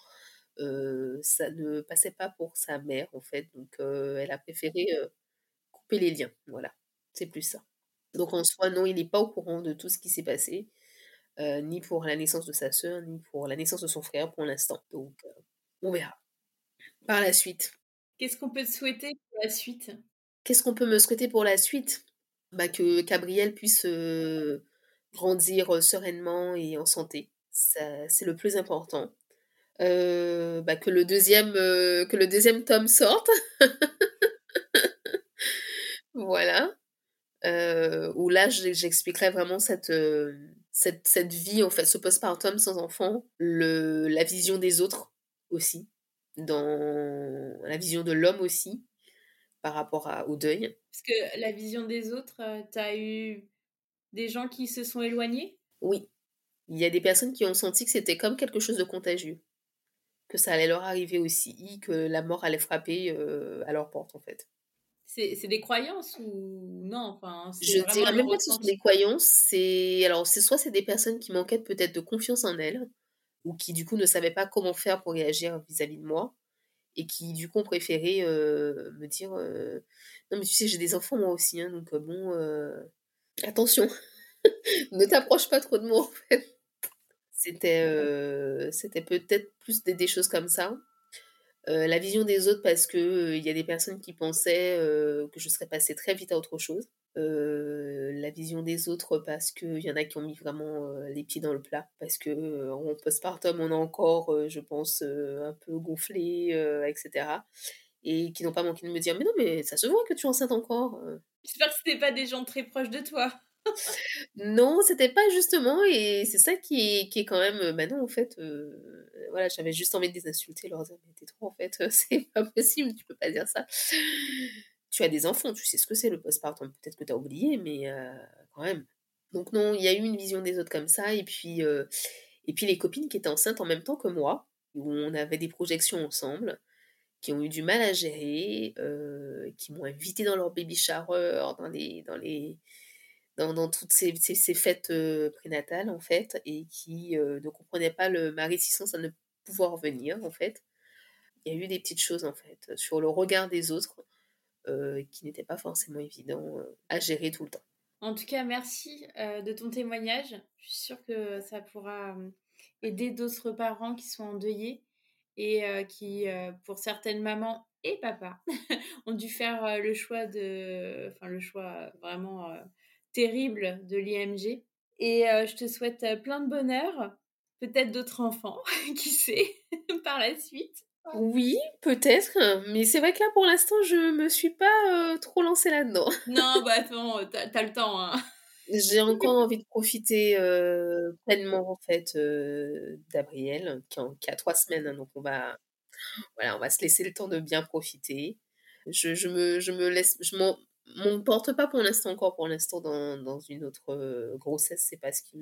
ça ne passait pas pour sa mère en fait, donc elle a préféré couper les liens. Voilà, c'est plus ça. Donc en soi, non, il n'est pas au courant de tout ce qui s'est passé, euh, ni pour la naissance de sa sœur, ni pour la naissance de son frère pour l'instant. Donc euh, on verra. Par la suite. Qu'est-ce qu'on peut te souhaiter pour la suite? Qu'est-ce qu'on peut me souhaiter pour la suite? Bah, Que Gabriel puisse euh, grandir sereinement et en santé. C'est le plus important. bah, que le deuxième que le deuxième tome sorte. voilà euh, où là j'expliquerai vraiment cette, euh, cette, cette, vie, en fait, ce postpartum sans enfant, le, la vision des autres aussi, dans la vision de l'homme aussi, par rapport à, au deuil. Parce que la vision des autres, euh, tu as eu des gens qui se sont éloignés? Oui. Il y a des personnes qui ont senti que c'était comme quelque chose de contagieux, que ça allait leur arriver aussi, que la mort allait frapper euh, à leur porte en fait. C'est des croyances ou non enfin, Je dirais même pas que ce sont des croyances. C'est alors c'est soit c'est des personnes qui manquaient peut-être de confiance en elles ou qui du coup ne savaient pas comment faire pour réagir vis-à-vis de moi et qui du coup ont préféré euh, me dire euh, non mais tu sais j'ai des enfants moi aussi hein, donc euh, bon attention ne t'approche pas trop de moi en fait. C'était c'était peut-être plus des, des choses comme ça. Euh, la vision des autres parce que il euh, y a des personnes qui pensaient euh, que je serais passée très vite à autre chose. la vision des autres parce qu'il y en a qui ont mis vraiment les pieds dans le plat. Parce que en postpartum on a encore je pense un peu gonflé etc et qui n'ont pas manqué de me dire mais non mais ça se voit que tu es enceinte encore j'espère que c'était pas des gens très proches de toi non, c'était pas justement, et c'est ça qui est, qui quand même. Bah non, en fait, euh, voilà, j'avais juste envie de les insulter, leur dire, mais t'es trop, en fait, c'est pas possible, tu peux pas dire ça. Tu as des enfants, tu sais ce que c'est le postpartum, peut-être que t'as oublié, mais euh, quand même. Donc, non, il y a eu une vision des autres comme ça, et puis, euh, et puis les copines qui étaient enceintes en même temps que moi, où on avait des projections ensemble, qui ont eu du mal à gérer, qui m'ont invité dans leur baby shower. Dans les dans, toutes ces, ces, fêtes euh, prénatales, en fait, et qui euh, ne comprenaient pas le, ma réticence à ne pouvoir venir, en fait. Il y a eu des petites choses, en fait, sur le regard des autres euh, qui n'étaient pas forcément évidents à gérer tout le temps. En tout cas, merci de ton témoignage. Je suis sûre que ça pourra aider d'autres parents qui sont endeuillés et qui, pour certaines mamans et papas, ont dû faire le choix de, enfin le choix vraiment terrible de l'IMG. Et euh, je te souhaite euh, plein de bonheur, peut-être d'autres enfants, qui sait, par la suite. Oui, peut-être, mais c'est vrai que là pour l'instant je me suis pas euh, trop lancée là-dedans. non, bah attends, t'as as le temps. Hein. J'ai encore envie de profiter pleinement en fait d'Abriel, qui, qui, a trois semaines, hein, donc on va, voilà, on va se laisser le temps de bien profiter. Je, je me, je me laisse, je m'en porte pas pour l'instant encore pour l'instant dans, dans, une autre euh, grossesse c'est pas ce qui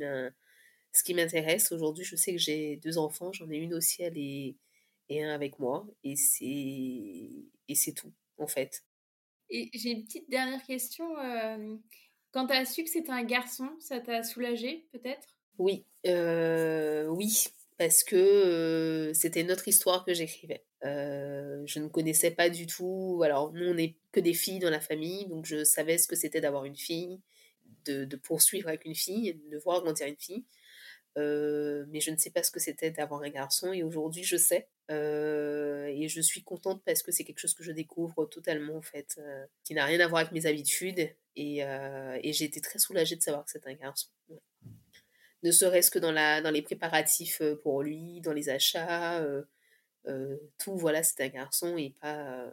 ce qui m'intéresse. Aujourd'hui, je sais que j'ai deux enfants, j'en ai une au ciel et, et un avec moi, et c'est et c'est tout en fait. Et j'ai une petite dernière question. Euh, quand tu as su que c'était un garçon, ça t'a soulagé peut-être? Oui, euh, oui, parce que euh, c'était notre histoire que j'écrivais. Je ne connaissais pas du tout. Alors, nous, on n'est que des filles dans la famille, donc je savais ce que c'était d'avoir une fille, de, poursuivre avec une fille, de voir grandir une fille. Euh, mais je ne sais pas ce que c'était d'avoir un garçon et aujourd'hui je sais euh, et je suis contente parce que c'est quelque chose que je découvre totalement en fait euh, qui n'a rien à voir avec mes habitudes et, j'ai été très soulagée de savoir que c'est un garçon ne serait-ce que dans les préparatifs pour lui dans les achats tout voilà c'est un garçon et pas,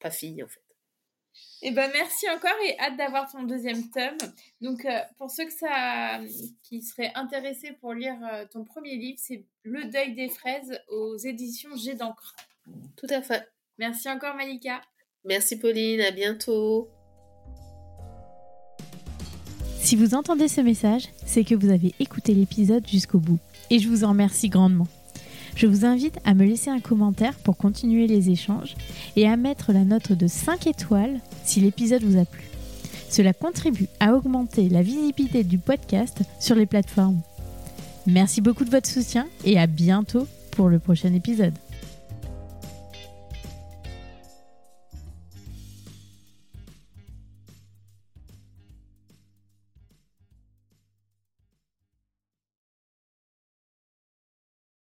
pas fille en fait eh ben merci encore et hâte d'avoir ton deuxième tome. Donc euh, pour ceux que ça, qui seraient intéressés pour lire euh, ton premier livre, c'est Le deuil des fraises aux éditions G d'encre. Tout à fait. Merci encore Malika. Merci Pauline, à bientôt. Si vous entendez ce message, c'est que vous avez écouté l'épisode jusqu'au bout. Et je vous en remercie grandement. Je vous invite à me laisser un commentaire pour continuer les échanges et à mettre la note de 5 étoiles si l'épisode vous a plu. Cela contribue à augmenter la visibilité du podcast sur les plateformes. Merci beaucoup de votre soutien et à bientôt pour le prochain épisode.